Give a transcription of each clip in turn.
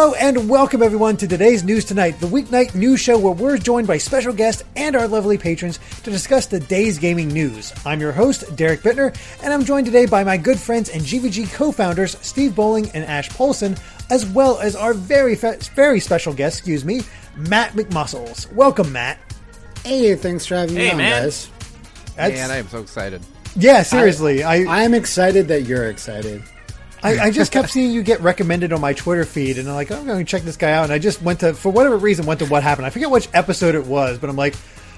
Hello and welcome everyone to today's News Tonight, the weeknight news show where we're joined by special guests and our lovely patrons to discuss the day's gaming news. I'm your host, Derek Bittner, and I'm joined today by my good friends and GVG co-founders, Steve Bowling and Ash Paulsen, as well as our very, fe- very special guest, excuse me, Matt McMuscles. Welcome, Matt. Hey, thanks for having me Hey, on, man. guys. That's, Man, I am so excited. yeah, seriously, I, I am excited that you're excited. I, I just kept seeing you get recommended on my Twitter feed, and I'm like, oh, I'm going to check this guy out. And I just went to, for whatever reason, went to what happened. I forget which episode it was, but I'm like,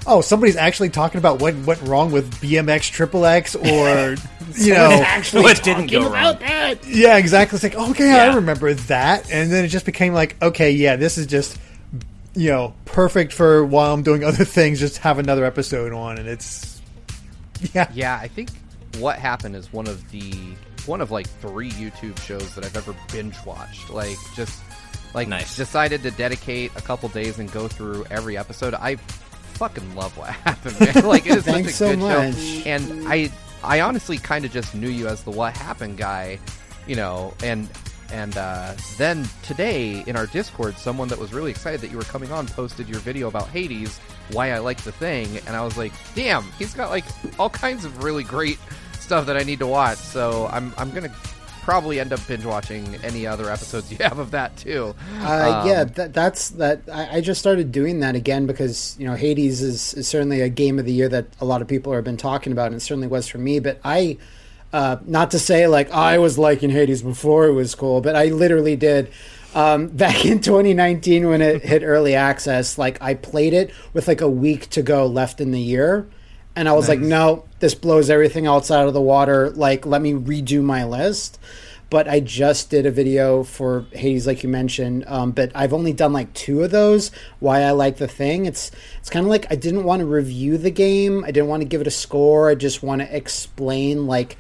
oh, somebody's actually talking about what went wrong with BMX Triple X, or you know, Actually, What didn't go about wrong? that. yeah, exactly. It's like, okay, I remember that, and then it just became like, okay, yeah, this is just, you know, perfect for while I'm doing other things. Just have another episode on, and it's, yeah, Yeah, I think what happened is one of the one of like three YouTube shows that I've ever binge watched. Like just like Nice. decided to dedicate a couple days and go through every episode. I fucking love what happened, man. like it is such a so good much. show. And I I honestly kind of just knew you as the what happened guy, you know, and and uh, then today in our Discord, someone that was really excited that you were coming on posted your video about Hades, why I like the thing, and I was like, damn, he's got like all kinds of really great stuff that I need to watch. So I'm I'm gonna probably end up binge watching any other episodes you have of that too. Uh, Um, yeah, that, that's that. I, I just started doing that again because you know Hades is, is certainly a game of the year that a lot of people have been talking about, and it certainly was for me. But I, uh, not to say like I was liking Hades before it was cool, but I literally did. Um, back in 2019 when it hit early access, like I played it with like a week to go left in the year, and I was like, no, this blows everything else out of the water. Like, let me redo my list but I just did a video for Hades, like you mentioned. Um, but I've only done like two of those. Why I like the thing. It's it's kind of like I didn't want to review the game. I didn't want to give it a score. I just want to explain like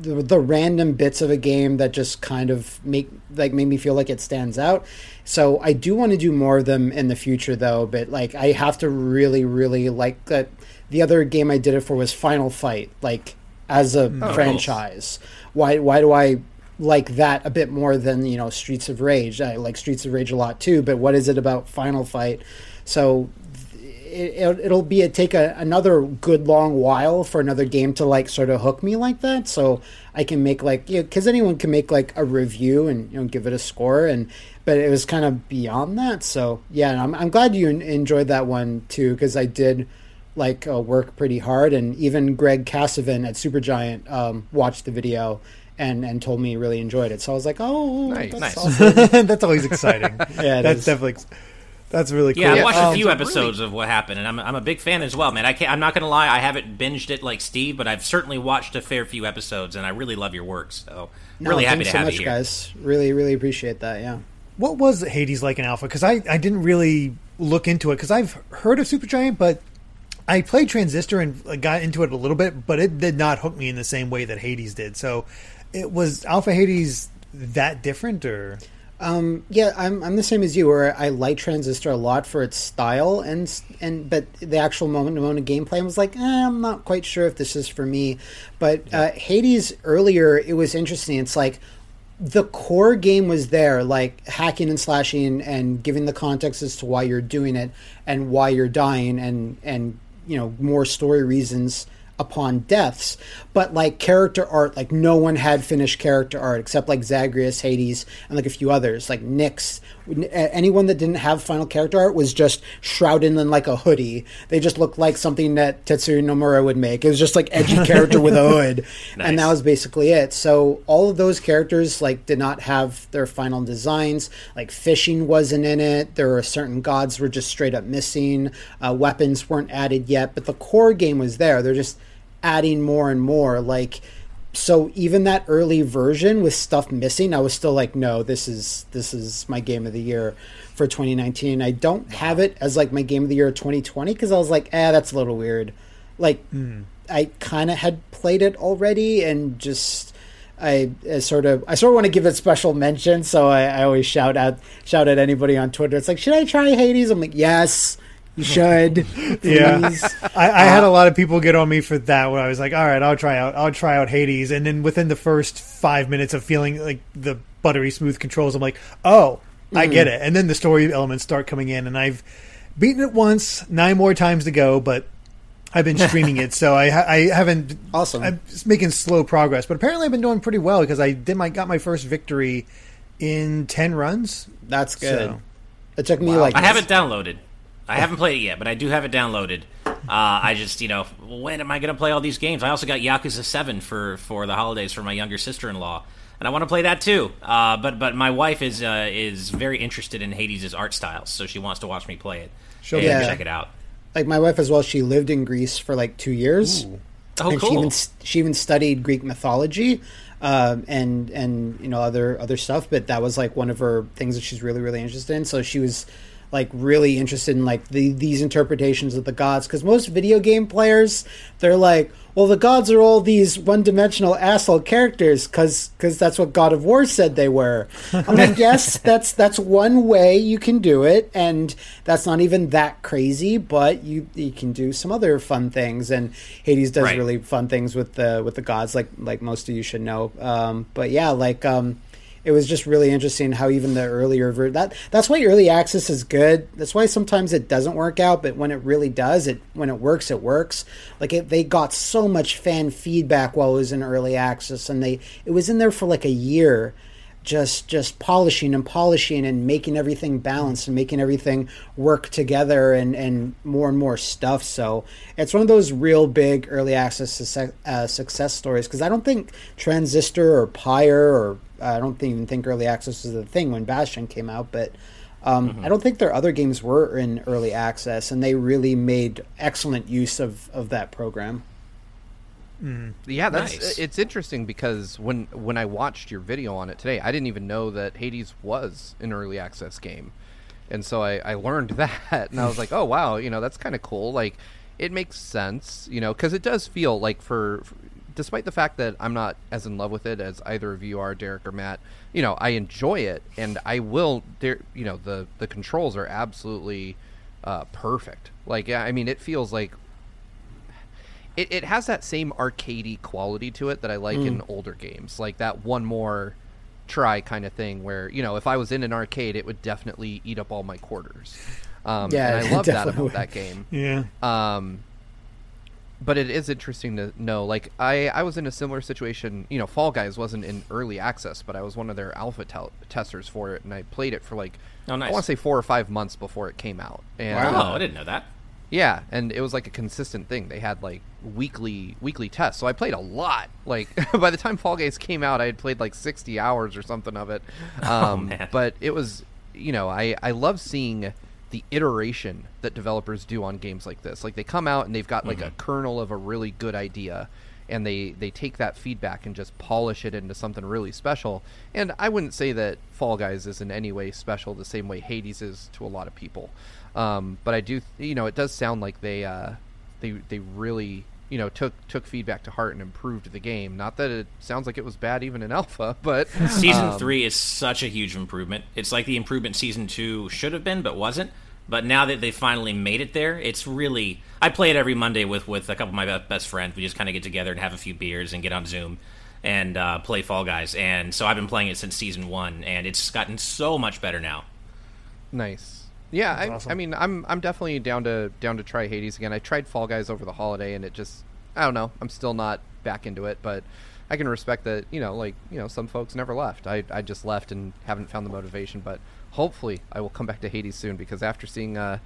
the, the random bits of a game that just kind of make like made me feel like it stands out. So I do want to do more of them in the future, though. But like I have to really, really like that. The other game I did it for was Final Fight, like as a mm. oh, franchise. Why? Why do I like that a bit more than you know Streets of Rage? I like Streets of Rage a lot too. But what is it about Final Fight? So it, it'll, it'll be a take a, another good long while for another game to like sort of hook me like that so i can make like you because anyone can make like a review and you know give it a score and but it was kind of beyond that so yeah i'm, I'm glad you enjoyed that one too because i did like uh, work pretty hard and even greg kasavin at supergiant um, watched the video and and told me he really enjoyed it so i was like oh Nice. that's Nice. awesome. that's always exciting. Yeah, it that's is. definitely that's really cool. Yeah, I watched um, a few it's a episodes of what happened, and I'm, I'm a big fan as well, man. I can't, I'm not going to lie, I haven't binged it like Steve, but I've certainly watched a fair few episodes, and I really love your work. So No, really happy to so have much you here. guys really really appreciate that yeah What was Hades like in Alpha? Because I, I didn't really look into it because I've heard of Supergiant, but I played Transistor and uh, got into it a little bit, but it did not hook me in the same way that Hades did. So, it was Alpha Hades that different, or Um, yeah, I'm I'm the same as you. Where I like Transistor a lot for its style and and but the actual moment to moment of gameplay I was like, eh, I'm not quite sure if this is for me. But uh, Hades earlier, it was interesting. It's like the core game was there, like hacking and slashing and giving the context as to why you're doing it and why you're dying and and you know more story reasons upon deaths, but like character art, like no one had finished character art except like Zagreus, Hades, and like a few others. Like Nyx, anyone that didn't have final character art was just shrouded in like a hoodie. They just looked like something that Tetsuya Nomura would make. It was just like edgy character with a hood, and that was basically it. So all of those characters like did not have their final designs. Like fishing wasn't in it. There were certain gods were just straight up missing. Uh, weapons weren't added yet, but the core game was there. They're just adding more and more. Like so, even that early version with stuff missing, I was still like, no, this is this is my game of the year for 2019. I don't have it as like my game of the year 2020 because I was like, eh, that's a little weird. Like I kind of had played it already and just I, I sort of I sort of want to give it special mention, so I, I always shout out shout at anybody on Twitter. It's like, should I try Hades? I'm like, yes, you should. Yeah. I, I had a uh, lot of people get on me for that. When I was like, "All right, I'll try out, I'll try out Hades," and then within the first five minutes of feeling like the buttery smooth controls, I'm like, "Oh, I get mm. it. And then the story elements start coming in, and I've beaten it once, nine more times to go, but I've been streaming it, so I ha- I haven't. Awesome. I'm just making slow progress, but apparently I've been doing pretty well because I did my got my first victory in ten runs. That's good. So- It took me like I haven't downloaded. I haven't played it yet, but I do have it downloaded. Uh, I just, you know, when am I going to play all these games? I also got Yakuza Seven for for the holidays for my younger sister in law, and I want to play that too. Uh, but but my wife is uh, is very interested in Hades' art styles, so she wants to watch me play it. She'll Yeah. check it out. like my wife as well. She lived in Greece for like two years. Oh, and she cool. even she even studied Greek mythology, um, and and you know other other stuff. But that was like one of her things that she's really really interested in. So she was like really interested in like the, these interpretations of the gods. Because most video game players they're like well the gods are all these one-dimensional asshole characters because that's what god of war said they were. I'm like yes that's that's one way you can do it and that's not even that crazy but you you can do some other fun things. And hades does Right. really fun things with the with the gods like like most of you should know. Um but yeah like um it was just really interesting how even the earlier ver- that that's why early access is good. That's why sometimes it doesn't work out, but when it really does, it when it works, it works. Like it, they got so much fan feedback while it was in early access, and they it was in there for like a year, just just polishing and polishing and making everything balanced and making everything work together and and more and more stuff. So it's one of those real big early access success, uh, success stories because I don't think Transistor or Pyre or I don't even think early access was a thing when Bastion came out, but um, I don't think their other games were in early access, and they really made excellent use of, of that program. Yeah, that's Nice. it's interesting because when when I watched your video on it today, I didn't even know that Hades was an early access game, and so I, I learned that, and I was like, oh wow, you know that's kind of cool. Like, it makes sense, you know, because it does feel like for, for, despite the fact that I'm not as in love with it as either of you are, Derek or Matt, you know, I enjoy it, and I will, there, you know, the the controls are absolutely uh, perfect. Like, I mean, it feels like it, it has that same arcadey quality to it that I like in older games, like that one more try kind of thing. Where you know, if I was in an arcade, it would definitely eat up all my quarters. Um, Yeah, and I love that about would. that game. Yeah. Um, but it is interesting to know. Like I, I was in a similar situation. You know, Fall Guys wasn't in early access, but I was one of their alpha tel- testers for it, and I played it for like Oh, nice. I want to say four or five months before it came out. And, Oh, uh, I didn't know that. yeah, and it was like a consistent thing. They had like weekly weekly tests. So I played a lot. Like by the time Fall Guys came out, I had played like 60 hours or something of it. Um, man. but it was, you know, I I love seeing the iteration that developers do on games like this. Like they come out and they've got like a kernel of a really good idea and they they take that feedback and just polish it into something really special. And I wouldn't say that Fall Guys is in any way special the same way Hades is to a lot of people. Um, but I do, you know, it does sound like they uh, they they really you know took took feedback to heart and improved the game. Not that it sounds like it was bad even in alpha, but Season um, three is such a huge improvement. It's like the improvement season two should have been, but wasn't. But now that they finally made it there, it's really. I play it every Monday with with a couple of my best friends. We just kind of get together and have a few beers and get on Zoom and uh, play Fall Guys. And so I've been playing it since season one, and it's gotten so much better now. Nice. Yeah, I, awesome. I mean, I'm I'm definitely down to down to try Hades again. I tried Fall Guys over the holiday, and it just I don't know. I'm still not back into it, but I can respect that. You know, like you know, some folks never left. I I just left and haven't found the motivation, but hopefully I will come back to Hades soon because after seeing uh,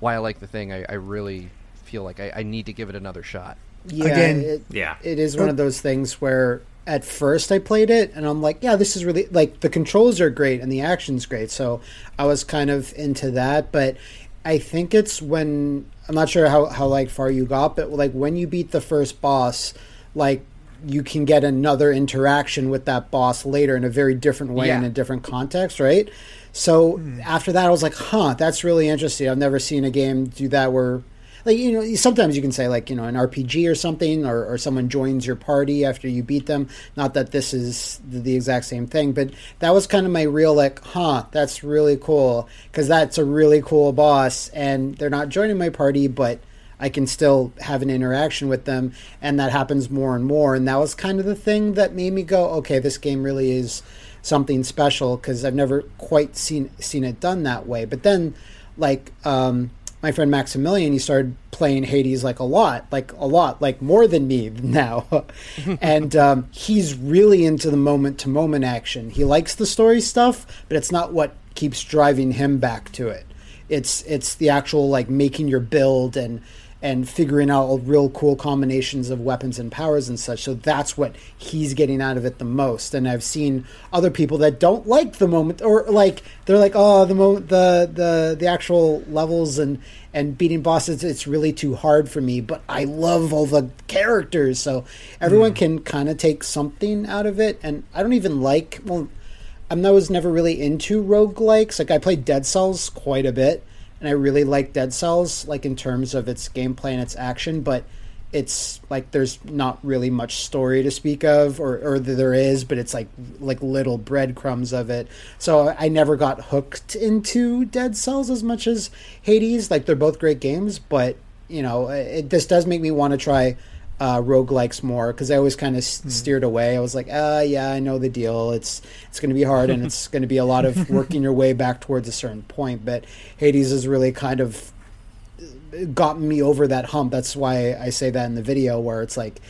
why I like the thing, I, I really feel like I, I need to give it another shot. Yeah, Again- it, Yeah. it is one of those things where at first I played it and I'm like, yeah, this is really like the controls are great and the action's great. So I was kind of into that, but I think it's when I'm not sure how how like far you got, but like when you beat the first boss, like you can get another interaction with that boss later in a very different way in a different context, right? So hmm. after that, I was like, huh, that's really interesting. I've never seen a game do that where like you know sometimes you can say like you know an rpg or something or, or someone joins your party after you beat them not that this is the, exact same thing but that was kind of my real like huh that's really cool because that's a really cool boss and they're not joining my party but i can still have an interaction with them and that happens more and more and that was kind of the thing that made me go okay this game really is something special because I've never quite seen seen it done that way. But then, like um, my friend Maximilian, he started playing Hades like a lot, like a lot, like more than me now, and um, he's really into the moment to moment action. He likes the story stuff, but it's not what keeps driving him back to it. It's it's the actual like making your build and and figuring out real cool combinations of weapons and powers and such. So that's what he's getting out of it the most. And I've seen other people that don't like the moment, or like they're like, oh, the moment, the the the actual levels and and beating bosses, it's really too hard for me. But I love all the characters, so everyone mm. can kind of take something out of it. And I don't even like well. I'm, I was never really into roguelikes. Like I played Dead Cells quite a bit, and I really like Dead Cells, like in terms of its gameplay and its action, but it's like there's not really much story to speak of, or or there is, but it's like like little breadcrumbs of it. So I never got hooked into Dead Cells as much as Hades. Like they're both great games, but you know, it, this does make me want to try uh, roguelikes more because I always kind of mm. steered away. I was like, ah, uh, yeah, I know the deal. It's it's going to be hard and it's going to be a lot of working your way back towards a certain point. But Hades has really kind of gotten me over that hump. That's why I say that in the video where it's like,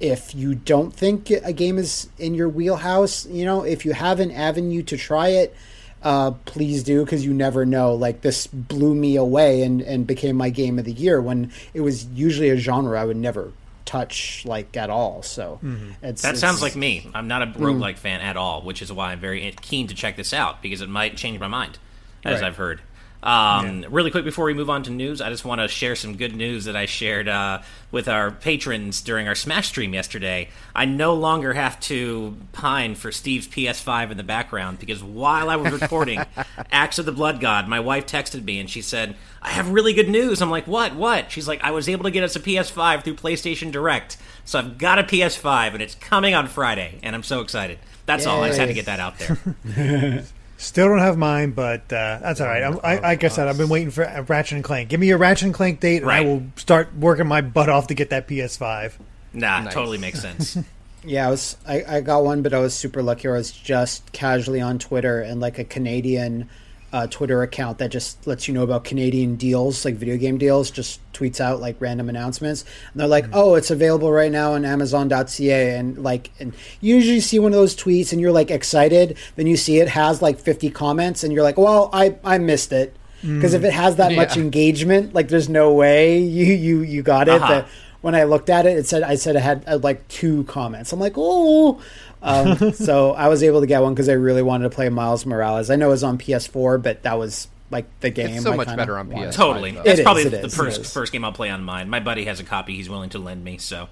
if you don't think a game is in your wheelhouse, you know, if you have an avenue to try it. Uh, please do because you never know. Like this blew me away and, and became my game of the year when it was usually a genre I would never touch like at all. So mm-hmm. it's, that it's, sounds like me. I'm not a roguelike mm. fan at all, which is why I'm very keen to check this out because it might change my mind, as right. I've heard. Um, yeah. Really quick before we move on to news, I just want to share some good news that I shared uh, with our patrons during our Smash stream yesterday. I no longer have to pine for Steve's PS5 in the background because while I was recording Axe of the Blood God, my wife texted me and she said, I have really good news. I'm like, what? What? She's like, I was able to get us a PS5 through PlayStation Direct. So I've got a PS5 and it's coming on Friday, and I'm so excited. That's yes. all. I just had to get that out there. Still don't have mine, but uh, that's all right. I'm, I, like I said, I've been waiting for Ratchet and Clank. Give me a Ratchet and Clank date, and right. I will start working my butt off to get that PS5. Nah, nice. totally makes sense. yeah, I was I, I got one, but I was super lucky. I was just casually on Twitter, and like a Canadian uh, Twitter account that just lets you know about Canadian deals, like video game deals, just tweets out like random announcements. And they're like, mm-hmm. "Oh, it's available right now on Amazon.ca." And like, and you usually see one of those tweets, and you're like excited. Then you see it has like 50 comments, and you're like, "Well, I I missed it." Because mm. if it has that yeah. much engagement, like there's no way you you you got it. Uh-huh. when I looked at it, it said I said it had uh, like two comments. I'm like, oh, um, so I was able to get one because I really wanted to play Miles Morales. I know it was on PS4, but that was like the game. It's so I much better on PS. Totally, that's probably the first first game I'll play on mine. My buddy has a copy he's willing to lend me, so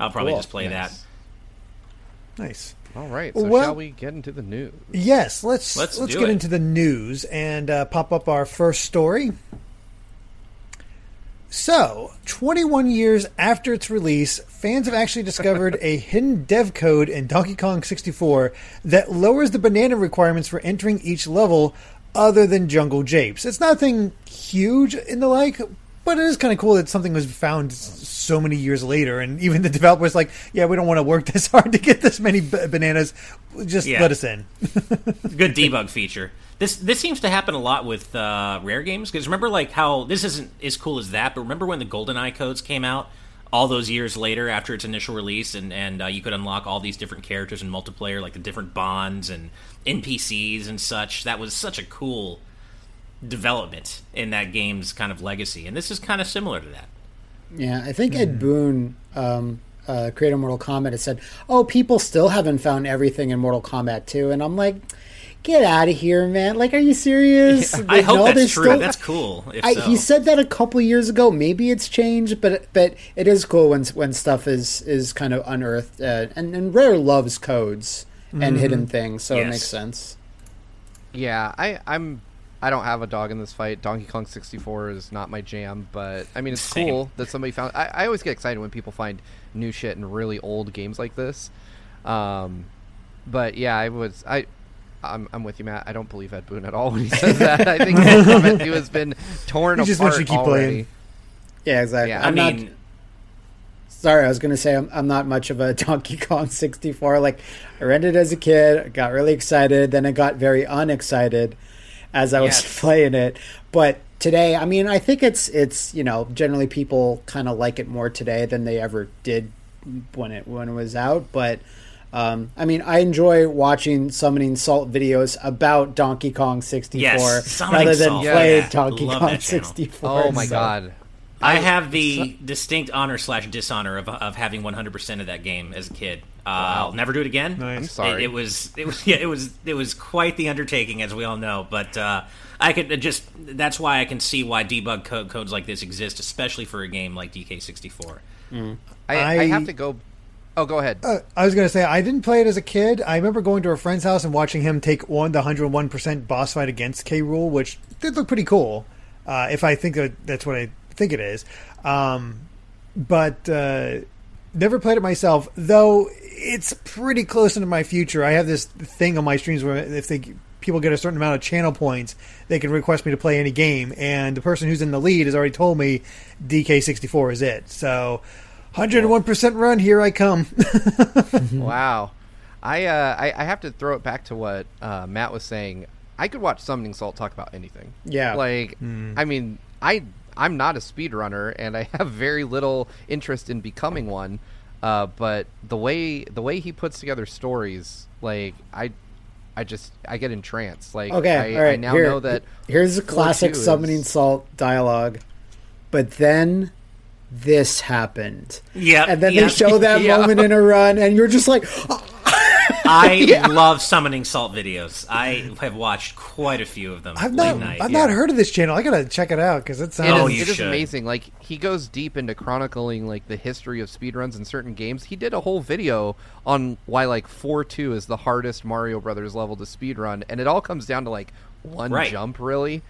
I'll probably cool. just play nice. that. Nice. All right. So well, shall we get into the news? Yes. Let's let's, let's get it. into the news and uh, pop up our first story. So, 21 years after its release, fans have actually discovered a hidden dev code in Donkey Kong 64 that lowers the banana requirements for entering each level other than Jungle Japes. It's nothing huge in the like, but it is kind of cool that something was found so many years later, and even the developers like, yeah, we don't want to work this hard to get this many b- bananas. Just yeah. let us in. Good debug feature. This this seems to happen a lot with uh, rare games because remember like how this isn't as cool as that, but remember when the GoldenEye codes came out all those years later after its initial release, and and uh, you could unlock all these different characters in multiplayer, like the different bonds and NPCs and such. That was such a cool development in that game's kind of legacy, and this is kind of similar to that. Yeah, I think Ed hmm. Boon. Um, uh, creator Mortal Kombat has said, "Oh, people still haven't found everything in Mortal Kombat 2," and I'm like, get out of here, man! Like, are you serious? Yeah, I hope no, that's true. Still... That's cool. I, so. He said that a couple years ago. Maybe it's changed, but but it is cool when when stuff is is kind of unearthed. Uh, and and Rare loves codes and mm-hmm. hidden things, so yes. it makes sense. Yeah, I I'm I don't have a dog in this fight. Donkey Kong 64 is not my jam, but I mean it's Same. cool that somebody found. I, I always get excited when people find new shit in really old games like this. Um, but yeah, I was I I'm, I'm with you, Matt. I don't believe Ed Boon at all when he says that. I think Comment has been torn he just apart wants to keep already. Playing. Yeah, exactly. Yeah, I mean, Sorry, I was going to say I'm, I'm not much of a Donkey Kong 64. Like, I rented it as a kid, got really excited, then I got very unexcited as I was playing it. But today, I mean, I think it's it's you know generally people kind of like it more today than they ever did when it when it was out. But um, I mean, I enjoy watching summoning salt videos about Donkey Kong 64 Yes, rather than Salt, play yeah. Donkey Love Kong 64. Oh my so- god. I have the distinct honor slash dishonor of, of having 100% of that game as a kid. Uh, I'll never do it again. Nice. I'm sorry. It, it was it was yeah it was it was quite the undertaking as we all know. But uh, I could just that's why I can see why debug co- codes like this exist, especially for a game like DK64. I, I, I- have to go. Oh, go ahead. Uh, I was going to say I didn't play it as a kid. I remember going to a friend's house and watching him take on the 101% boss fight against K. Rool, which did look pretty cool. Uh, if I think that that's what I think it is, um, but uh, never played it myself. Though it's pretty close into my future. I have this thing on my streams where if they people get a certain amount of channel points, they can request me to play any game, and the person who's in the lead has already told me DK64 is it. So. 101% run, here I come. Wow. I, uh, I I have to throw it back to what uh, Matt was saying. I could watch Summoning Salt talk about anything. Yeah. Like, I mean, I I'm not a speedrunner, and I have very little interest in becoming one. Uh, but the way the way he puts together stories, like I, I just I get entranced. Like, Okay, I, all right. I now here- know that here's a classic 4-2 is- summoning salt dialogue. But then this happened. Yeah, And then yeah. they show that Yeah. moment in a run, and you're just like, I love summoning salt videos. I have watched quite a few of them. I've late not, night. I've not heard of this channel. I gotta check it out because it It sounds. Oh, you it is should. amazing. Like he goes deep into chronicling like the history of speedruns in certain games. He did a whole video on why like 4-2 is the hardest Mario Brothers level to speedrun and it all comes down to like one Right. jump really.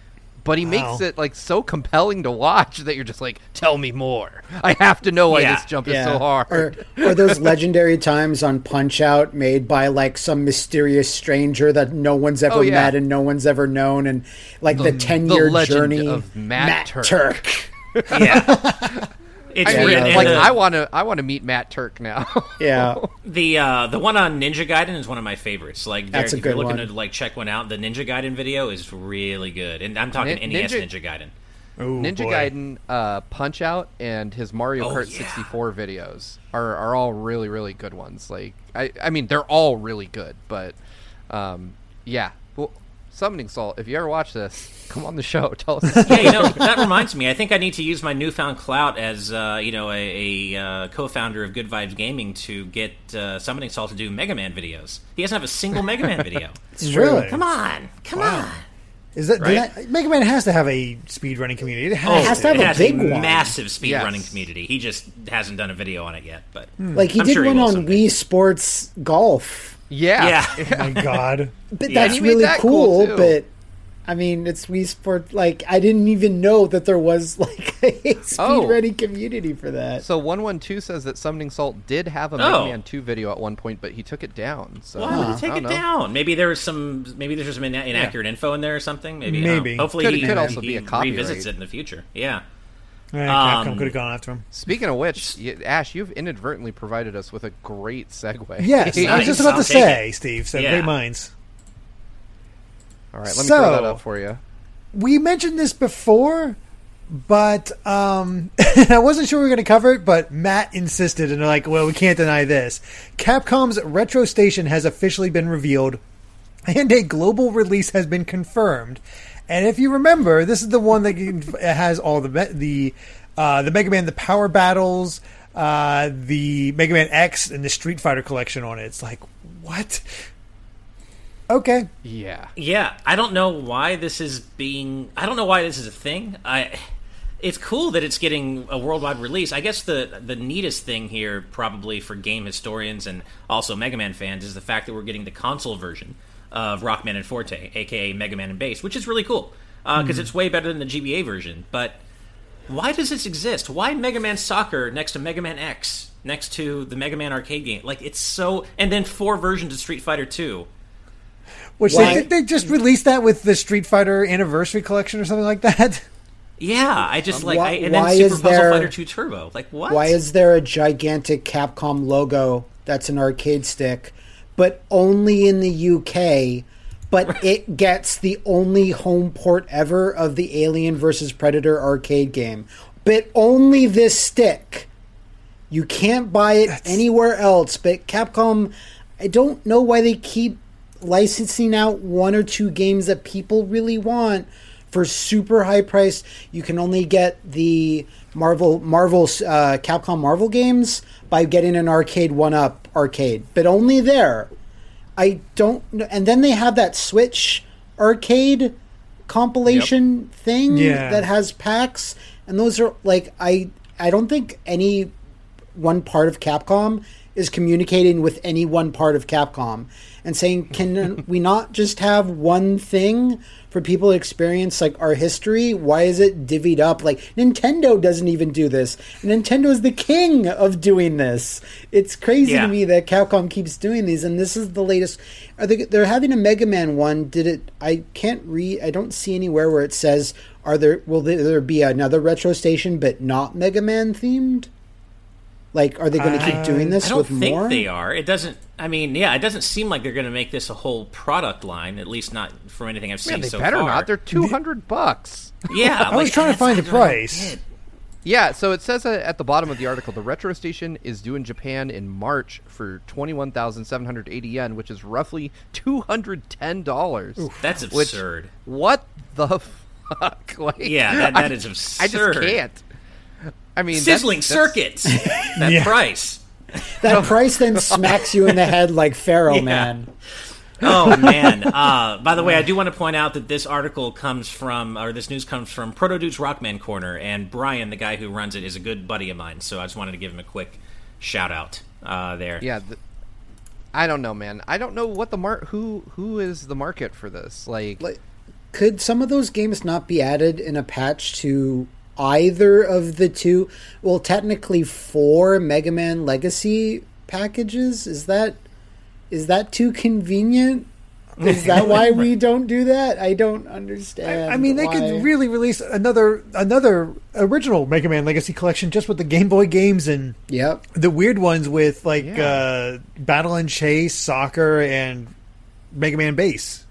But he makes it like so compelling to watch that you're just like, tell me more. I have to know why Yeah. this jump yeah. is so hard. Or, or those legendary times on Punch Out made by like some mysterious stranger that no one's ever Oh, yeah. met and no one's ever known, and like the ten year journey of Matt Turk. Turk. Yeah, it's I re- mean, and like the, I want to, I want to meet Matt Turk now. yeah, the uh, the one on Ninja Gaiden is one of my favorites. Like, That's Derek, a if you're looking one. to like check one out, the Ninja Gaiden video is really good, and I'm talking Nin- NES Ninja- Ninja Gaiden. Oh, Ninja boy. Gaiden, uh, Punch Out, and his Mario Oh, Kart yeah. 64 videos are, are all really really good ones. Like I I mean they're all really good, but um, yeah. Well, Summoning Salt, if you ever watch this, come on the show. Tell us. yeah, you know that reminds me. I think I need to use my newfound clout as uh, you know a, a uh, co-founder of Good Vibes Gaming to get uh, Summoning Salt to do Mega Man videos. He doesn't have a single Mega Man video. it's true. Really? Come on, come on. Is that, Right? that Mega Man has to have a speedrunning community? It has, has to. to have it a has big a one. massive speedrunning Yes. community. He just hasn't done a video on it yet. But Like he I'm did sure one will on someday. Wii Sports Golf. Yeah. yeah, Oh my god. But Yeah. that's He really that cool, cool. but I mean, it's Wii Sport. Like I didn't even know that there was like a Oh. ready community for that. So 112 says that Summoning Salt did have a Mega Oh. Man 2 video at one point, but he took it down. So why would he take it know. down? Maybe there's some. Maybe there's some ina- inaccurate info in there or something. Maybe. I don't. Maybe. Hopefully, Could- he could he- also be a copyright. revisits it in the future. Yeah. Yeah, Capcom Um, could have gone after him. Speaking of which, y- Ash, you've inadvertently provided us with a great segue. Yes, I was just about I'll to take say, Steve. So Yeah. great minds. All right, let me throw that up for you. We mentioned this before, but um, I wasn't sure we were going to cover it. But Matt insisted, and they're like, "Well, we can't deny this." Capcom's Retro Station has officially been revealed, and a global release has been confirmed. And if you remember, this is the one that you- has all the the uh, the Mega Man, the Power Battles, uh, the Mega Man X, and the Street Fighter collection on it. It's like, what? Okay, Yeah. Yeah, I don't know why this is being. I don't know why this is a thing. I. It's cool that it's getting a worldwide release. I guess the the neatest thing here, probably for game historians and also Mega Man fans, is the fact that we're getting the console version of Rockman and Forte, aka Mega Man and Bass, which is really cool uh, because hmm. it's way better than the GBA version. But why does this exist? Why Mega Man Soccer next to Mega Man X, next to the Mega Man arcade game? Like it's so, and then four versions of Street Fighter Two. which Why- they, they just released that with the Street Fighter Anniversary collection or something like that. Yeah, I just um, like Why- I, and then Super is Puzzle there- Fighter 2 Turbo. Like what? Why is there a gigantic Capcom logo that's an arcade stick, but only in the UK? But it gets the only home port ever of the Alien vs Predator arcade game. But only this stick. You can't buy it anywhere else. But Capcom, I don't know why they keep licensing out one or two games that people really want for super high price. You can only get the Marvel Marvel uh, Capcom Marvel games by getting an arcade one up arcade, but only there. I don't know. And then they have that Switch arcade compilation thing Yeah. that has packs, and those are like I I don't think any one part of Capcom is communicating with any one part of Capcom and saying, can we not just have one thing for people to experience like our history? Why is it divvied up? Like Nintendo doesn't even do this. Nintendo is the king of doing this. It's crazy Yeah. to me that Capcom keeps doing these, and this is the latest. Are they? They're having a Mega Man one. Did it? I can't read. I don't see anywhere where it says. Are there? Will there, there be another retro station, but not Mega Man themed? Like, are they going to keep doing this I don't with think more? they are. It doesn't. I mean, yeah, it doesn't seem like they're going to make this a whole product line. At least not from anything I've seen Man, they so better far. not. They're two hundred bucks. yeah, I was trying to find the price. Yeah, so it says uh, at the bottom of the article, the retro station is due in Japan in March for twenty one thousand seven hundred eighty yen, which is roughly two hundred ten dollars. That's Which- absurd. What the fuck? Like, Yeah, that, that is I absurd. I just can't. I mean, Sizzling that's- circuits. that Yeah. price. That price then smacks you in the head like Pharaoh, Yeah. man. Oh man! Uh, by the way, I do want to point out that this article comes from, or this news comes from Protodude's Rockman Corner, and Brian, the guy who runs it, is a good buddy of mine. So I just wanted to give him a quick shout out uh, there. Yeah, th- I don't know, man. I don't know what the mar who who is the market for this. Like, Like, could some of those games not be added in a patch to either of the two? Well, technically, four Mega Man Legacy packages. Is that is that too convenient? Is that why we don't do that? I don't understand. I mean, they why. could really release another another original Mega Man Legacy collection just with the Game Boy games and Yep. the weird ones with like Yeah. uh, Battle and Chase, Soccer, and Mega Man Bass.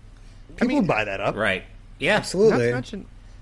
People mean- would buy that up. Right. Yeah. not Absolutely.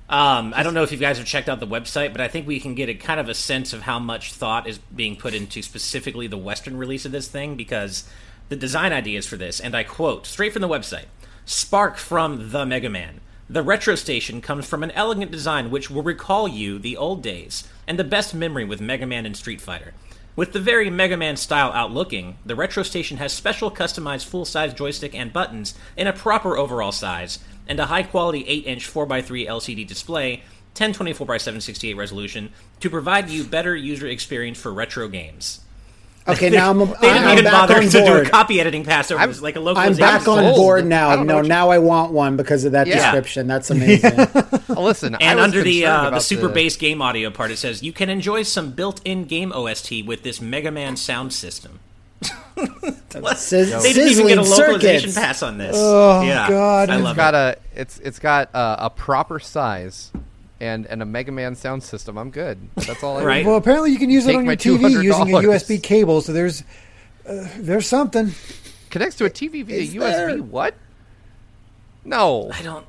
Um, I don't know if you guys have checked out the website, but I think we can get a kind of a sense of how much thought is being put into specifically the Western release of this thing because the design ideas for this, and I quote straight from the website spark from the Mega Man. The retro station comes from an elegant design which will recall you the old days and the best memory with Mega Man and Street Fighter. With the very Mega Man style outlooking, the retro station has special customized full size joystick and buttons in a proper overall size, and a high quality 8 inch 4x3 LCD display, 1024x768 resolution, to provide you better user experience for retro games. Okay, now I'm, They didn't I'm even back bother on to do a board. copy editing pass over I'm- this, like a I'm back on board now. No, now I want one because of that Yeah. description. That's amazing. Oh, listen, And was under the uh, the super the- bass game audio part, it says you can enjoy some built-in game OST with this Mega Man sound system. What? Sizz- They didn't even get a sizzling localization circuits. pass on this. Oh, yeah. God. I It's love It's got it. a it's it's got a, a proper size and and a Mega Man sound system. I'm good. That's all I Right. need. Well, apparently you can use it on your TV using a USB cable. So there's uh, there's something. Connects to a TV via Is USB. there? What? No. I don't.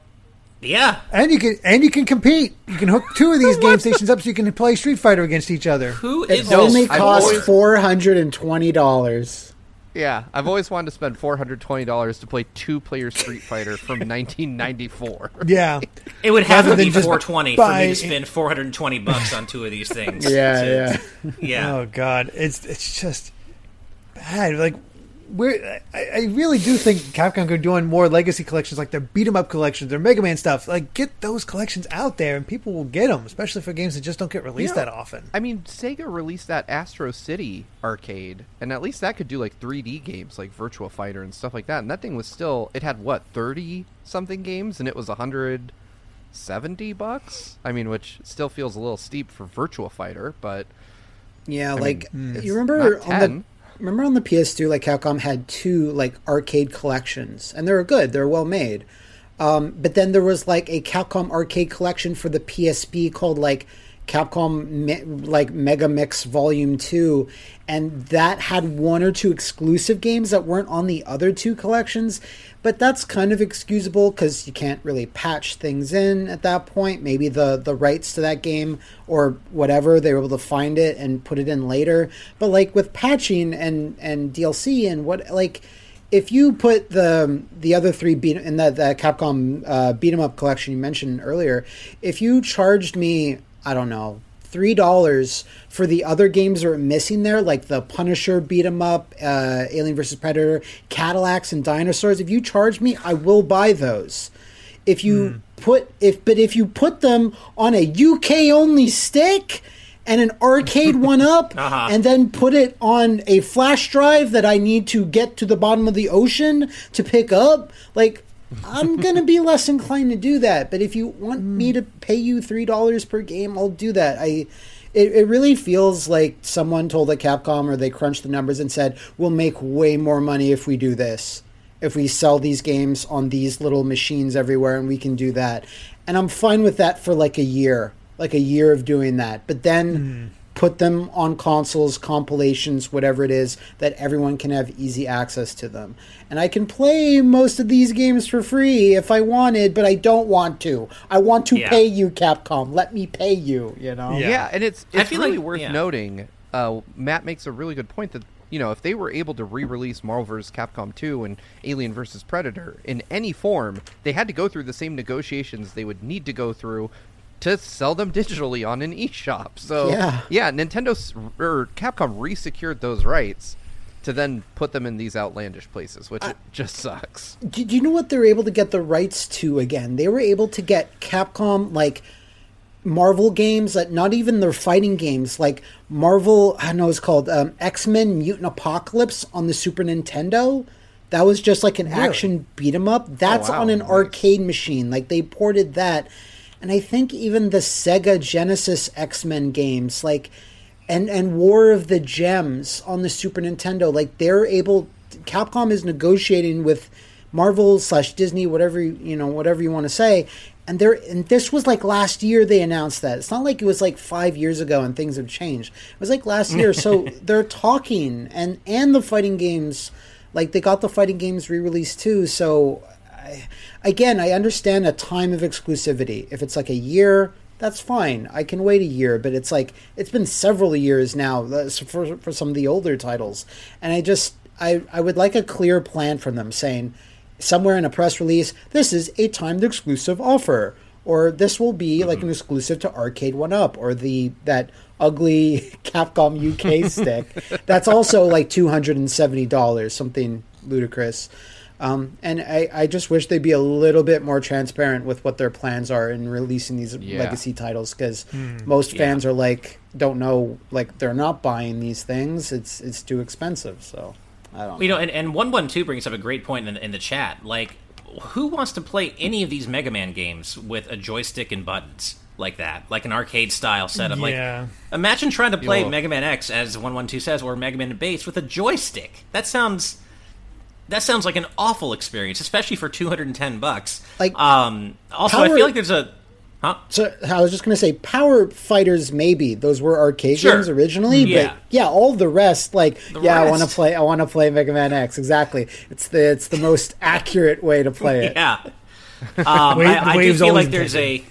Yeah. And you can and you can compete. You can hook two of these game stations up so you can play Street Fighter against each other. Who It is only this? Costs always- four hundred and twenty dollars. Yeah, I've always wanted to spend four hundred twenty dollars to play two player Street Fighter from 1994. Yeah. It would have Rather to be 420 for buy- me to spend 420 bucks on two of these things. Yeah, To- yeah. yeah. Oh God, it's it's just bad. Like we're I, I really do think Capcom could doing more legacy collections, like their beat 'em up collections, their Mega Man stuff. Like get those collections out there, and people will get them, especially for games that just don't get released Yeah. that often. I mean, Sega released that Astro City arcade, and at least that could do like 3D games like Virtual Fighter and stuff like that. And that thing was still it had what 30 something games, and it was 170 bucks. I mean, which still feels a little steep for Virtual Fighter, but Yeah, mean, like it's you remember not on the 10. Remember on the PS2, like Capcom had two like arcade collections, and they were good. They were well made. Um, but then there was like a Capcom arcade collection for the PSP called like Capcom Me- like Mega Mix Volume 2 and that had one or two exclusive games that weren't on the other two collections but that's kind of excusable cuz you can't really patch things in at that point. Maybe the the rights to that game or whatever they were able to find it and put it in later. But like with patching and and DLC and what like if you put the the other three beat in the, the Capcom uh, beat 'em up collection you mentioned earlier, if you charged me, I don't know, three dollars for the other games that are missing there, like the Punisher beat 'em up, uh, Alien vs Predator, Cadillacs and dinosaurs, if you charge me, I will buy those. If you put if but if you put them on a UK only stick and an arcade one up Uh-huh. and then put it on a flash drive that I need to get to the bottom of the ocean to pick up, like I'm gonna be less inclined to do that. But if you want hmm. me to pay you three dollars per game, I'll do that. I it, it really feels like someone told the Capcom or they crunched the numbers and said, We'll make way more money if we do this. If we sell these games on these little machines everywhere and we can do that. And I'm fine with that for like a year. Like a year of doing that. But then hmm. Put them on consoles, compilations, whatever it is, that everyone can have easy access to them. And I can play most of these games for free if I wanted, but I don't want to. I want to Yeah. pay you, Capcom. Let me pay you, you know? Yeah. Yeah, and it's I it's feel really like- worth yeah. noting. Uh, Matt makes a really good point that you know if they were able to re-release Marvel vs. Capcom 2 and Alien vs. Predator in any form, they had to go through the same negotiations they would need to go through to sell them digitally on an eShop. So Yeah. yeah, Nintendo or Capcom re-secured those rights to then put them in these outlandish places, which it just sucks. Do, do you know what they're able to get the rights to again? They were able to get Capcom like Marvel games that not even their fighting games, like Marvel, I don't know it's called um, X Men Mutant Apocalypse on the Super Nintendo. That was just like an action beat 'em up. That's wow, on an nice. arcade machine. Like they ported that, and I think even the Sega Genesis X Men games, like and and War of the Gems on the Super Nintendo, like they're able. Capcom is negotiating with Marvel slash Disney, whatever you know, whatever you want to say. And there, and this was like last year they announced that. It's not like it was like five years ago and things have changed. It was like last year. So they're talking, and and the fighting games, like they got the fighting games re-released too. So I, again, I understand a time of exclusivity. If it's like a year, that's fine. I can wait a year, but it's like it's been several years now uh, for for some of the older titles, and I just I I would like a clear plan from them saying somewhere in a press release this is a timed exclusive offer or this will be like an exclusive to arcade one up or the that ugly capcom uk stick that's also like $270 something ludicrous um, and I, I just wish they'd be a little bit more transparent with what their plans are in releasing these Yeah. legacy titles because most fans are like don't know like they're not buying these things it's it's too expensive so i don't You know, and, and 112 brings up a great point in, in the chat. Like, who wants to play any of these Mega Man games with a joystick and buttons like that? Like an arcade style setup? Yeah. Like, imagine trying to play Yo. Mega Man X, as 112 says, or Mega Man Bass with a joystick. That sounds. That sounds like an awful experience, especially for 210 bucks. Like, um, also, I feel like there's a. Huh? So I was just going to say, Power Fighters maybe those were arcade Sure. games originally, Yeah. but yeah, all the rest like The yeah, I want to play. I want to play Mega Man X. Exactly, it's the it's the most accurate way to play it. Yeah. Um, Wave- I, I do wave's feel like there's intended.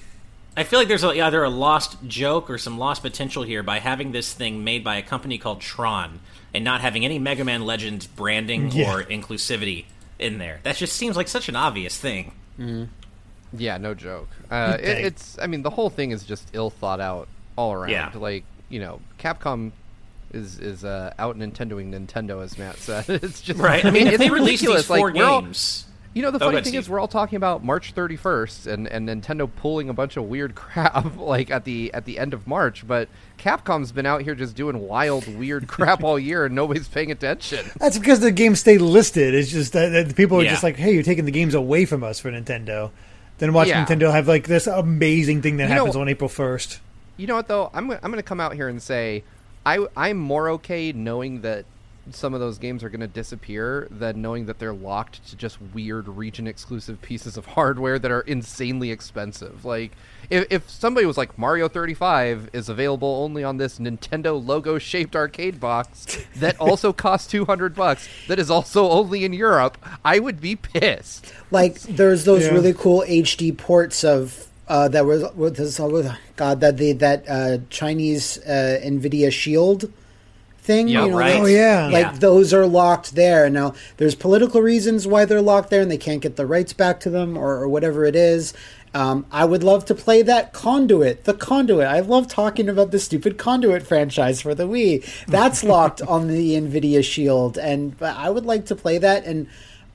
a. I feel like there's a, either a lost joke or some lost potential here by having this thing made by a company called Tron and not having any Mega Man Legends branding Yeah. or inclusivity in there. That just seems like such an obvious thing. Yeah, no joke. Uh, it, it's, I mean, the whole thing is just ill thought out all around. Yeah. Like, you know, Capcom is is uh, out Nintendoing Nintendo, as Matt said. it's just Right. I mean, if it's they release these ridiculous. Like, four we're games. You know, the Oh, funny go ahead, thing is, we're all talking about March 31st, and, and Nintendo pulling a bunch of weird crap like at the at the end of March. But Capcom's been out here just doing wild, weird crap all year, and nobody's paying attention. That's because the games stay listed. It's just that, that people are Yeah. just like, "Hey, you're taking the games away from us for Nintendo." Then watch Yeah. Nintendo have like this amazing thing that You know- happens on April first. You know what though? I'm I'm going to come out here and say I I'm more okay knowing that some of those games are going to disappear than knowing that they're locked to just weird region exclusive pieces of hardware that are insanely expensive. Like if, if somebody was like Mario 35 is available only on this Nintendo logo shaped arcade box that also costs 200 bucks that is also only in Europe, I would be pissed. Like there's those Yeah. really cool HD ports of uh, that was what this oh, God that the that uh, Chinese uh, Nvidia Shield thing. Yeah, you know, right. Oh, yeah. like Yeah. those are locked there. Now there's political reasons why they're locked there, and they can't get the rights back to them or, or whatever it is. Um, I would love to play that Conduit, the Conduit. I love talking about the stupid Conduit franchise for the Wii. That's locked on the Nvidia Shield, and but I would like to play that. And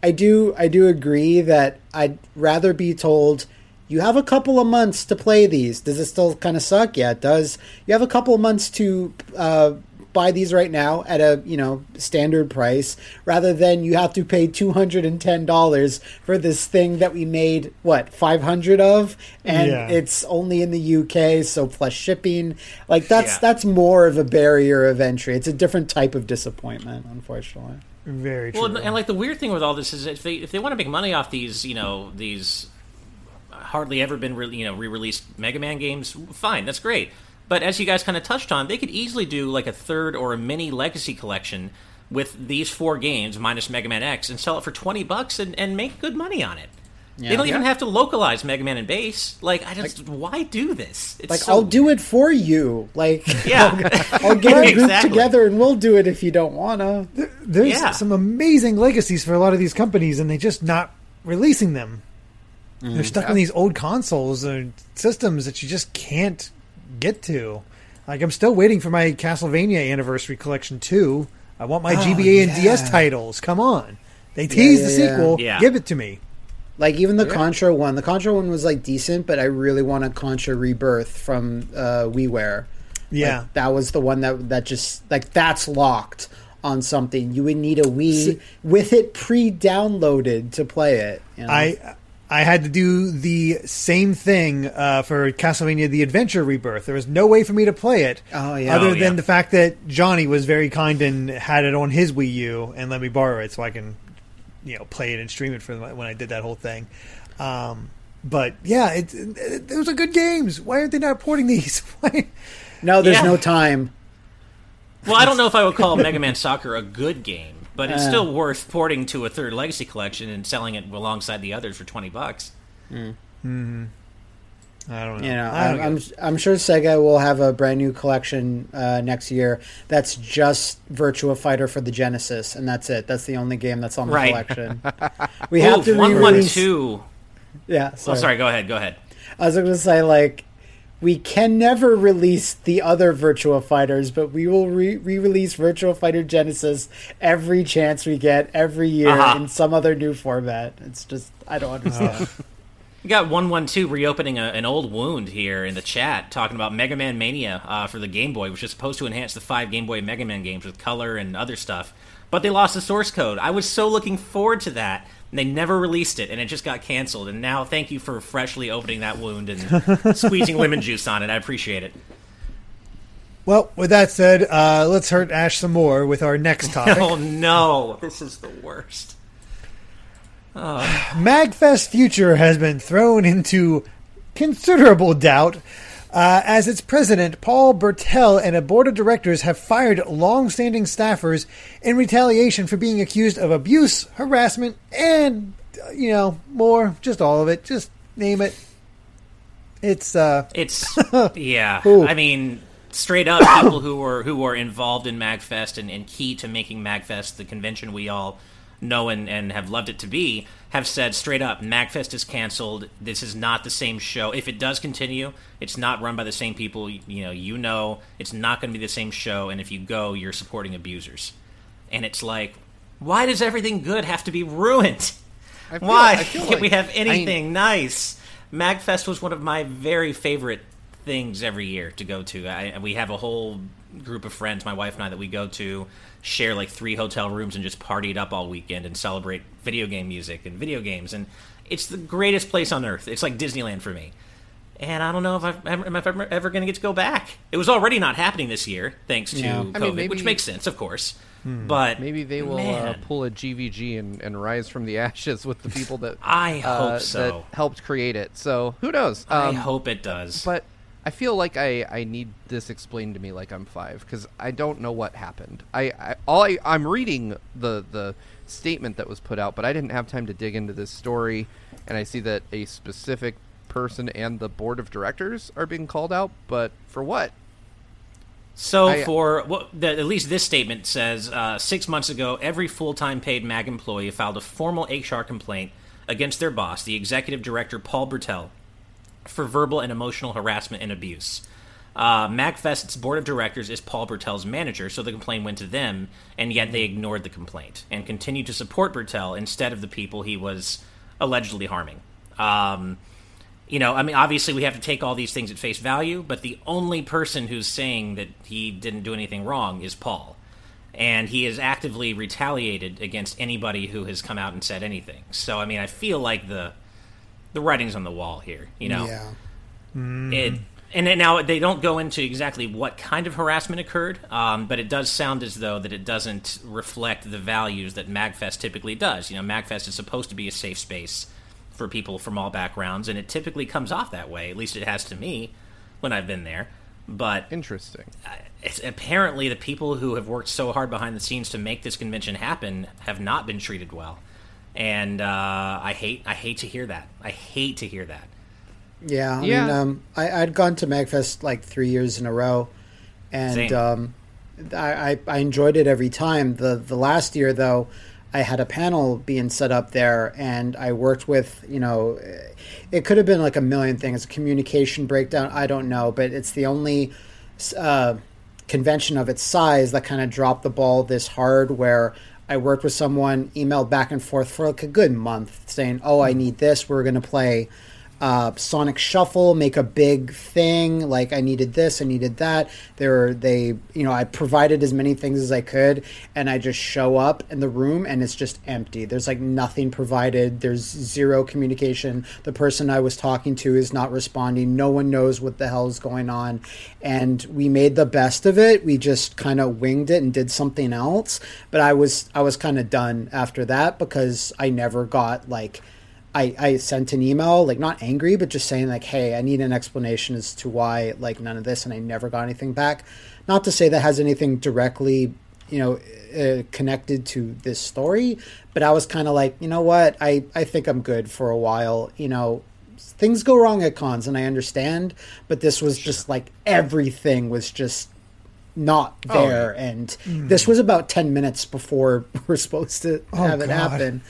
I do, I do agree that I'd rather be told you have a couple of months to play these. Does it still kind of suck? Yeah, it does. You have a couple of months to uh, buy these right now at a you know standard price, rather than you have to pay two hundred and ten dollars for this thing that we made what five hundred of, and Yeah. it's only in the UK, so plus shipping. Like that's Yeah. that's more of a barrier of entry. It's a different type of disappointment, unfortunately. Very true. Well, and, and like the weird thing with all this is if they if they want to make money off these, you know, these hardly ever been re- you know re-released Mega Man games, fine, that's great. But as you guys kind of touched on, they could easily do like a third or a mini legacy collection with these four games minus Mega Man X and sell it for twenty bucks and, and make good money on it. They don't even have to localize Mega Man and Bass. Like, I just why do this? It's Like so- I'll do it for you. Like Yeah, I'll get a group Exactly. together and we'll do it if you don't wanna. There's Yeah. some amazing legacies for a lot of these companies, and they're just not releasing them. They're stuck in mm-hmm. these old consoles and systems that you just can't get to. Like I'm still waiting for my Castlevania Anniversary Collection 2. I want my GBA and DS titles. Come on. They teased the yeah, yeah. sequel. Yeah. Give it to me. Like even the Contra one, the Contra one was like decent, but I really want a Contra Rebirth from uh, WiiWare. Yeah. Like, that was the one that that just like that's locked on something. You would need a Wii with it pre-downloaded to play it. you know? I I had to do the same thing uh, for Castlevania: The Adventure Rebirth. There was no way for me to play it, Oh, yeah. other Oh, than yeah. the fact that Johnny was very kind and had it on his Wii U and let me borrow it so I can, you know, play it and stream it for when I did that whole thing. Um, but yeah, it, it, those are good games. Why aren't they not porting these? No, there's Yeah. no time. Well, I don't know if I would call Mega Man Soccer a good game, but it's Uh. still worth porting to a third legacy collection and selling it alongside the others for twenty bucks. I don't know. You know, I I'm, don't I'm get it. I'm sure Sega will have a brand new collection uh, next year. That's just Virtua Fighter for the Genesis, and that's it. That's the only game that's on the Right. collection. We have to one one re-release. two. Yeah, Oh, sorry. Go ahead. Go ahead. I was going to say like we can never release the other Virtua Fighters, but we will re- re-release Virtua Fighter Genesis every chance we get every year Uh-huh. in some other new format. It's just I don't understand. We got one one two reopening a, an old wound here in the chat, talking about Mega Man Mania uh, for the Game Boy, which is supposed to enhance the five Game Boy Mega Man games with color and other stuff. But they lost the source code. I was so looking forward to that. And they never released it, and it just got canceled. And now, thank you for freshly opening that wound and squeezing lemon juice on it. I appreciate it. Well, with that said, uh, let's hurt Ash some more with our next topic. Oh no, this is the worst. MagFest future has been thrown into considerable doubt uh, as its president, Paul Bertel, and a board of directors have fired long-standing staffers in retaliation for being accused of abuse, harassment, and, uh, you know, more, just all of it. Just name it. It's, uh, It's yeah. Ooh. I mean, straight up, people who were who were involved in Magfest and, and key to making Magfest the convention we all know and, and have loved it to be have said straight up Magfest is canceled. This is not the same show. If it does continue, it's not run by the same people. You, you know, you know, it's not going to be the same show. And if you go, you're supporting abusers. And it's like, why does everything good have to be ruined? I feel- Why I can't we like- have I mean, anything nice? Magfest was one of my very favorite things every year to go to. I, we have a whole group of friends, my wife and I, that we go to share like three hotel rooms and just party it up all weekend and celebrate video game music and video games. And it's the greatest place on earth. It's like Disneyland for me. And I don't know if ever, am ever, ever going to get to go back. It was already not happening this year, thanks to Yeah. I COVID, mean, maybe- which makes sense, of course. But Maybe they will uh, pull a GVG and, and rise from the ashes with the people that I uh, hope so. that helped create it. So who knows? I Um, hope it does. but I feel like I, I need this explained to me like I'm five because I don't know what happened. I, I all I, I'm reading the the statement that was put out, but I didn't have time to dig into this story, and I see that a specific person and the board of directors are being called out, but for what? So I- for what the, at least this statement says, uh, six months ago, every full-time paid MAG employee filed a formal HR complaint against their boss, the executive director Paul Bertel, for verbal and emotional harassment and abuse. Uh, MagFest's board of directors is Paul Bertel's manager, so the complaint went to them, and yet they ignored the complaint and continued to support Bertel instead of the people he was allegedly harming. Um, you know, I mean, obviously we have to take all these things at face value, but the only person who's saying that he didn't do anything wrong is Paul. And he has actively retaliated against anybody who has come out and said anything. So, I mean, I feel like the the writing's on the wall here, you know. Yeah. It, and then now they don't go into exactly what kind of harassment occurred, um, but it does sound as though that it doesn't reflect the values that Magfest typically does. You know, Magfest is supposed to be a safe space for people from all backgrounds, and it typically comes off that way. At least it has to me when I've been there. But Interesting. it's apparently the people who have worked so hard behind the scenes to make this convention happen have not been treated well, and uh, I hate I hate to hear that. I hate to hear that. Yeah, I Yeah. mean, um, I, I'd gone to Magfest like three years in a row, and um, I, I, I enjoyed it every time. the The last year, though, I had a panel being set up there, and I worked with you know, it could have been like a million things, a communication breakdown. I don't know, but it's the only uh, convention of its size that kind of dropped the ball this hard. Where I worked with someone, emailed back and forth for like a good month, saying, "Oh, I need this. We're going to play." Uh, Sonic Shuffle, make a big thing. Like I needed this, I needed that. They were they, you know, I provided as many things as I could, and I just show up in the room and it's just empty. There's like nothing provided. There's zero communication. The person I was talking to is not responding. No one knows what the hell is going on, and we made the best of it. We just kind of winged it and did something else. But I was I was kind of done after that because I never got like I, I sent an email, like not angry, but just saying like, "Hey, I need an explanation as to why like none of this," and I never got anything back. Not to say that has anything directly, you know, uh, connected to this story, but I was kind of like, you know what, I I think I'm good for a while. You know, things go wrong at cons, and I understand, but this was just like everything was just not Oh, there, and this was about ten minutes before we're supposed to Oh, have it God. happen.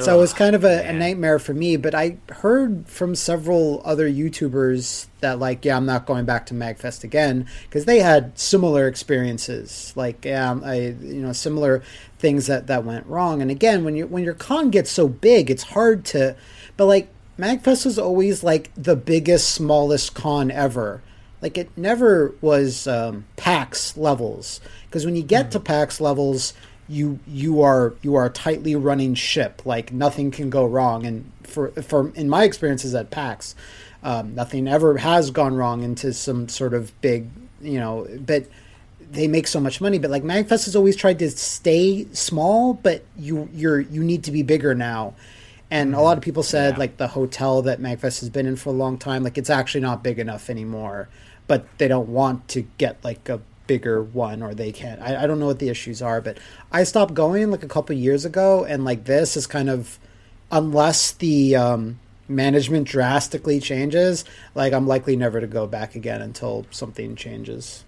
So it was kind of a, a nightmare for me. But I heard from several other YouTubers that like, yeah, I'm not going back to Magfest again because they had similar experiences. Like, yeah, I you know similar things that that went wrong. And again, when you when your con gets so big, it's hard to. But like Magfest was always like the biggest, smallest con ever. Like it never was um, PAX levels because when you get to PAX levels, you you are you are a tightly running ship. Like nothing can go wrong. And for for in my experiences at PAX, um, nothing ever has gone wrong into some sort of big you know. But they make so much money. But like Magfest has always tried to stay small, but you you're you need to be bigger now. And a lot of people said Yeah. like the hotel that Magfest has been in for a long time, like it's actually not big enough anymore. But they don't want to get like a bigger one, or they can't. I, I don't know what the issues are, but I stopped going like a couple years ago, and like this is kind of unless the um, management drastically changes, like I'm likely never to go back again until something changes.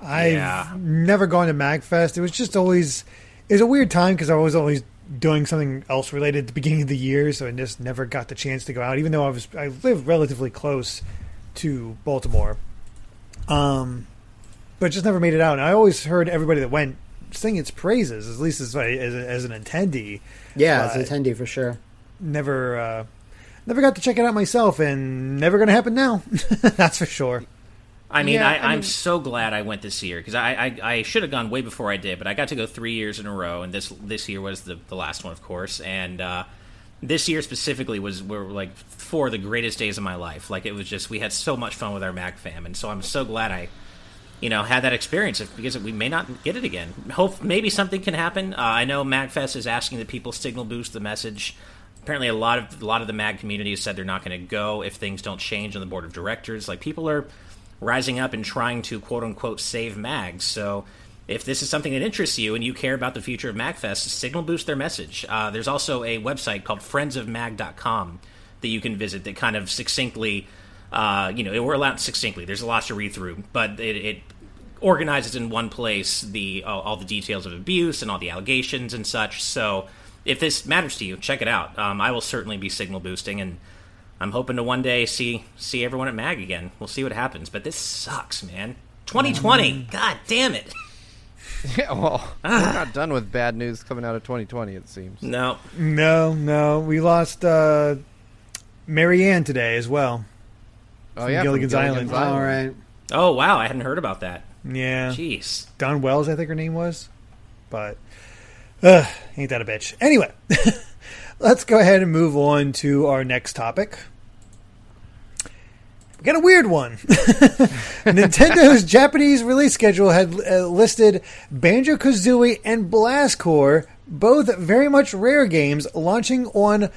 I've Yeah. never gone to Magfest. It was just always it's a weird time because I was always doing something else related at the beginning of the year, so I just never got the chance to go out. Even though I was I live relatively close to Baltimore, um, but just never made it out. And I always heard everybody that went sing its praises, at least as as, as an attendee. Yeah, But as an attendee for sure. Never uh, never got to check it out myself, and never going to happen now. That's for sure. I mean, Yeah, I, I I'm mean- so glad I went this year because I, I, I should have gone way before I did, but I got to go three years in a row, and this this year was the, the last one, of course. And uh, this year specifically was were like four of the greatest days of my life. Like it was just we had so much fun with our Mac fam, and so I'm so glad I you know, had that experience because we may not get it again. Hope maybe something can happen. Uh, I know Magfest is asking that people signal boost the message. Apparently, a lot of a lot of the Mag community has said they're not going to go if things don't change on the board of directors. Like people are rising up and trying to quote unquote save Mags. So if this is something that interests you and you care about the future of MagFest, signal boost their message. Uh, there's also a website called friendsofmag.com that you can visit that kind of succinctly, uh, you know, we're allowed succinctly. There's a lot to read through, but it, it organizes in one place the all, all, the details of abuse and all the allegations and such. So if this matters to you, check it out. Um, I will certainly be signal boosting, and I'm hoping to one day see see everyone at Mag again. We'll see what happens, but this sucks, man. 2020, mm. god damn it. Yeah, well, ah. we're not done with bad news coming out of 2020. It seems. No, no, no. We lost uh, Mary Ann today as well. Oh yeah, Gilligan's, Gilligan's Island. Island. All right. Oh wow, I hadn't heard about that. Yeah. Jeez. Dawn Wells, I think her name was, but uh, ain't that a bitch? Anyway, let's go ahead and move on to our next topic. We got a weird one. Nintendo's Japanese release schedule had uh, listed Banjo Kazooie and Blast Corps, both very much rare games, launching on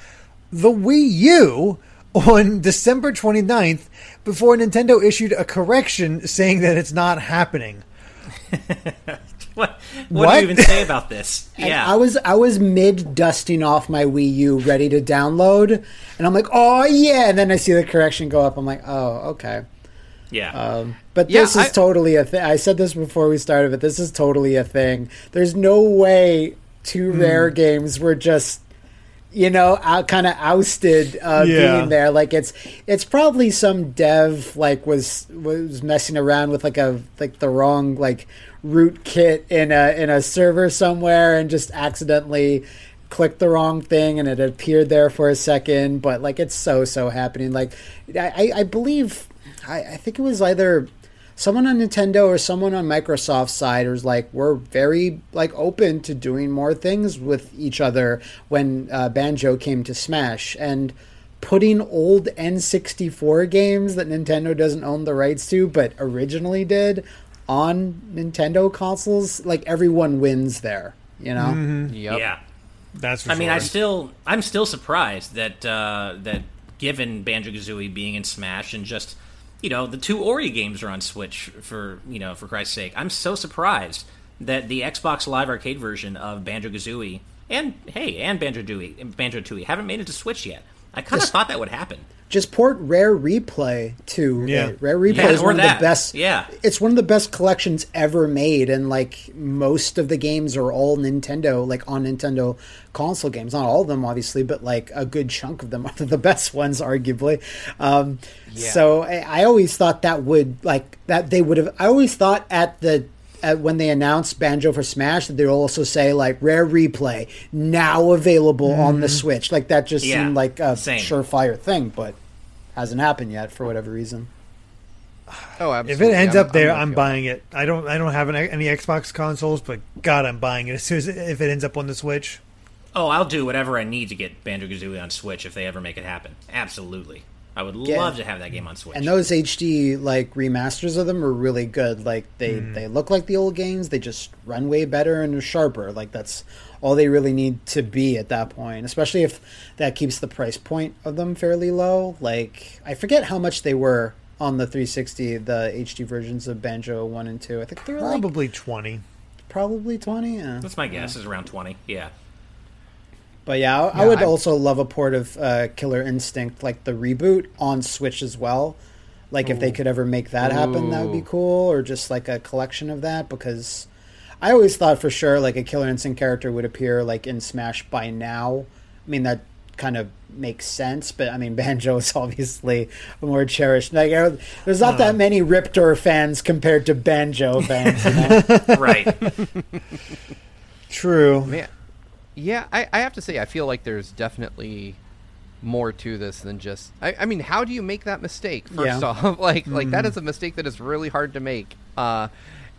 the Wii U on December 29th before Nintendo issued a correction saying that it's not happening. what, what, what, do you even say about this? Yeah, I was I was mid dusting off my Wii U, ready to download, and I'm like, oh yeah, and then I see the correction go up. I'm like, oh okay. Yeah. Um, but this yeah, is I, totally a thing. I said this before we started, but this is totally a thing. There's no way two mm. rare games were just you know, out, kind of ousted uh, yeah. being there. Like it's it's probably some dev like was was messing around with like a like the wrong like rootkit in a in a server somewhere and just accidentally clicked the wrong thing and it appeared there for a second. But like it's so so happening. Like I I believe I, I think it was either someone on Nintendo or someone on Microsoft's side was like, we're very like open to doing more things with each other when uh, Banjo came to Smash and putting old N64 games that Nintendo doesn't own the rights to but originally did on Nintendo consoles, like everyone wins there, you know? Mm-hmm. Yep. Yeah. That's I sure. mean, I still I'm still surprised that uh, that given Banjo Kazooie being in Smash and just you know, the two Ori games are on Switch for you know for Christ's sake. I'm so surprised that the Xbox Live Arcade version of Banjo Kazooie and hey and Banjo Tooie Banjo Tooie haven't made it to Switch yet. I kind of thought that would happen. Just port Rare Replay to yeah. It. Rare Replay yeah, is one that. of the best. Yeah, it's one of the best collections ever made, and like most of the games are all Nintendo, like on Nintendo console games. Not all of them, obviously, but like a good chunk of them are the best ones, arguably. Um, yeah. So I, I always thought that would like that they would have. I always thought at the at, when they announced Banjo for Smash that they'll also say like Rare Replay now available mm-hmm. on the mm-hmm. Switch. Like that just yeah, seemed like a same. surefire thing, but hasn't happened yet for whatever reason. Oh, absolutely. If it ends I'm, up there, I'm, I'm buying it. I don't. I don't have any, any Xbox consoles, but God, I'm buying it as soon as if it ends up on the Switch. Oh, I'll do whatever I need to get Banjo Kazooie on Switch if they ever make it happen. Absolutely. I would yeah. love to have that game on Switch. And those HD like remasters of them are really good. Like they mm. they look like the old games. They just run way better and are sharper. Like that's all they really need to be at that point. Especially if that keeps the price point of them fairly low. Like I forget how much they were on the 360, the HD versions of Banjo One and Two. I think they were probably like, twenty. Probably twenty. Yeah. That's my guess. Yeah. Is around twenty. Yeah. But yeah, I, yeah, I would I, also love a port of uh, Killer Instinct, like the reboot, on Switch as well. Like Ooh. if they could ever make that happen, Ooh. that would be cool, or just like a collection of that. Because I always thought for sure like a Killer Instinct character would appear like in Smash by now. I mean that kind of makes sense, but I mean Banjo is obviously more cherished. Like there's not that uh. many Riptor fans compared to Banjo fans, you know? right? True. Man, yeah, I, I have to say, I feel like there's definitely more to this than just. I, I mean, how do you make that mistake? First yeah. off, like mm-hmm. like that mm-hmm. is a mistake that is really hard to make. Uh,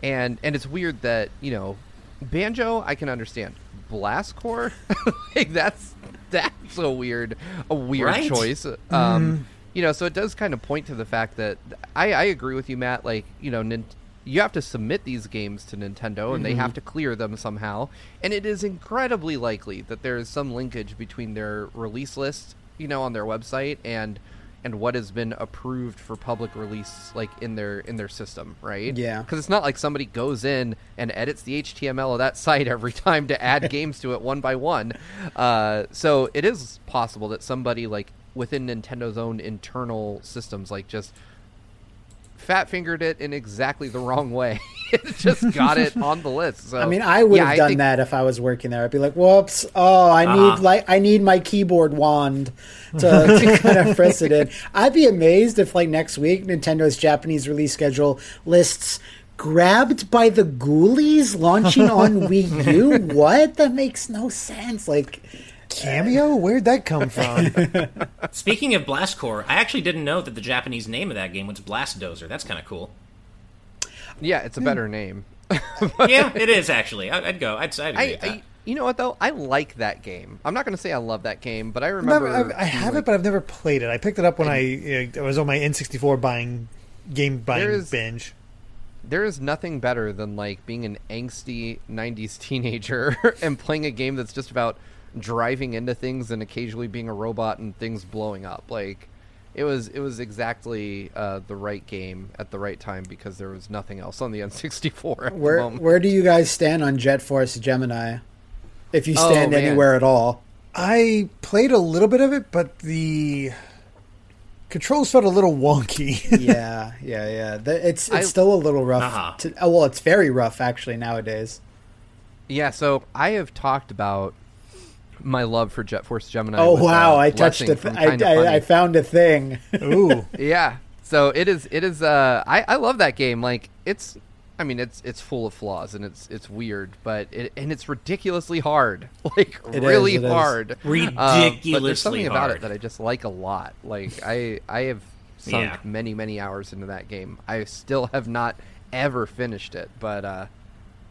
and and it's weird that you know, banjo I can understand. Blast Corps, like that's that's a weird a weird right? choice. Um, mm-hmm. you know, so it does kind of point to the fact that I, I agree with you, Matt. Like you know, nin- you have to submit these games to Nintendo and they have to clear them somehow. And it is incredibly likely that there is some linkage between their release list, you know, on their website and and what has been approved for public release like in their in their system, right? Yeah. Cuz it's not like somebody goes in and edits the HTML of that site every time to add games to it one by one. Uh, so it is possible that somebody like within Nintendo's own internal systems like just fat fingered it in exactly the wrong way. it just got it on the list. So I mean, I would yeah, have done think- that if I was working there. I'd be like, "Whoops! Oh, I Uh-huh. need like I need my keyboard wand to, to kind of press it in." I'd be amazed if like next week Nintendo's Japanese release schedule lists grabbed by the Ghoulies launching on Wii U. What? That makes no sense. Like, Kameo? Where'd that come from? Speaking of Blast Corps, I actually didn't know that the Japanese name of that game was Blast Dozer. That's kind of cool. Yeah, it's a better name. yeah, it is actually. I, I'd go. I'd, I'd I. I you know what though? I like that game. I'm not going to say I love that game, but I Never- remember I've- I have like- it, but I've never played it. I picked it up when I, uh, I was on my N64 buying game buying There is- binge. there is nothing better than like being an angsty 90s teenager and playing a game that's just about driving into things and occasionally being a robot and things blowing up like it was it was exactly uh, the right game at the right time because there was nothing else on the N64 at the where where do you guys stand on Jet Force Gemini? If you Oh, stand man. anywhere at all. I played a little bit of it, but the controls felt a little wonky. yeah, yeah, yeah. The, it's it's I- still a little rough. Uh-huh. To, oh, well, it's very rough actually nowadays. yeah so I have talked about my love for Jet Force Gemini Oh with, wow! uh, I touched Blessing a from th- I, I, I found a thing. Ooh, yeah so it is it is uh i i love that game like it's i mean it's it's full of flaws and it's it's weird but it and it's ridiculously hard like It is, really it is. hard Um, but there's Ridiculously something about it that i just like a lot like i i have sunk Yeah. many many hours into that game i still have not ever finished it but uh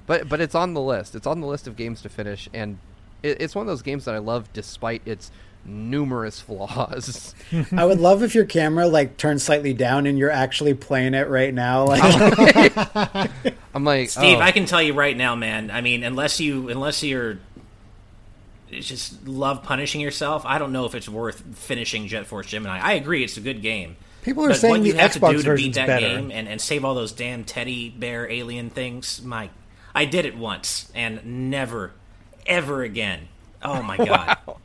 but but it's on the list it's on the list of games to finish and it, it's one of those games that i love despite its numerous flaws I would love if your camera like turned slightly down and you're actually playing it right now. Like, i'm like Steve, oh. I can tell you right now, man. I mean, unless you unless you're just love punishing yourself, I don't know if it's worth finishing Jet Force Gemini. I agree, it's a good game. people are But saying what the you have to Xbox do to beat version's that better. game and, and save all those damn teddy bear alien things, my I did it once and never, ever again. Oh my god. Oh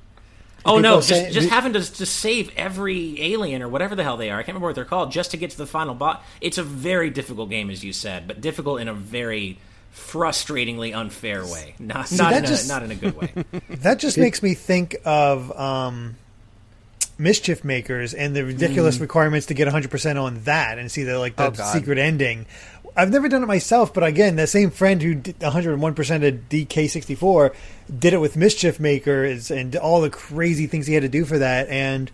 People no! are Just, saying- just having to to save every alien or whatever the hell they are. I can't remember what they're called. Just to get to the final boss. It's a very difficult game, as you said, but difficult in a very frustratingly unfair way. Not not that in a, not in a good way. That just makes me think of um, Mischief Makers and the ridiculous requirements to get 100% on that and see the like the Oh, secret ending. I've never done it myself, but again, that same friend who did 101% of DK64 did it with Mischief Makers and all the crazy things he had to do for that. And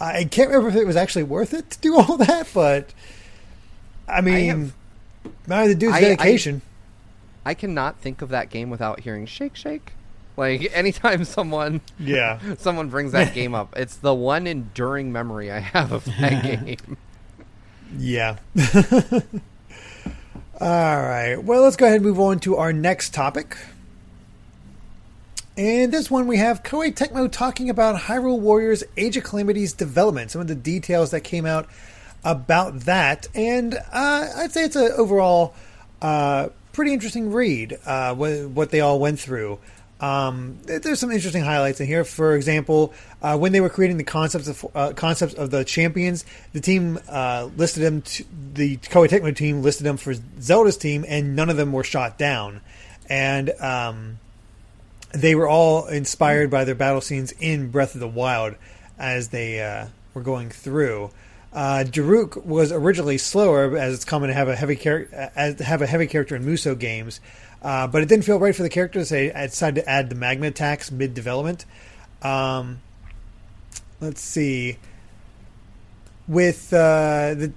I can't remember if it was actually worth it to do all that, but I mean, have- now the dude's I- I- dedication. I cannot think of that game without hearing shake shake. Like anytime someone yeah. someone brings that game up, it's the one enduring memory I have of that game. Yeah. All right. Well, let's go ahead and move on to our next topic. And this one we have Koei Tecmo talking about Hyrule Warriors Age of Calamity's development, some of the details that came out about that. And uh, I'd say it's an overall uh, pretty interesting read, uh, what, what they all went through. Um, there's some interesting highlights in here. For example, uh, when they were creating the concepts of uh, concepts of the champions, the team uh, listed them. To, the Koei Tecmo team listed them for Zelda's team, and none of them were shot down. And um, they were all inspired by their battle scenes in Breath of the Wild as they uh, were going through. Uh, Daruk was originally slower, as it's common to have a heavy char- as to have a heavy character in Musou games, uh, but it didn't feel right for the characters. they decided to add the magma attacks mid development. Um, let's see. With uh, the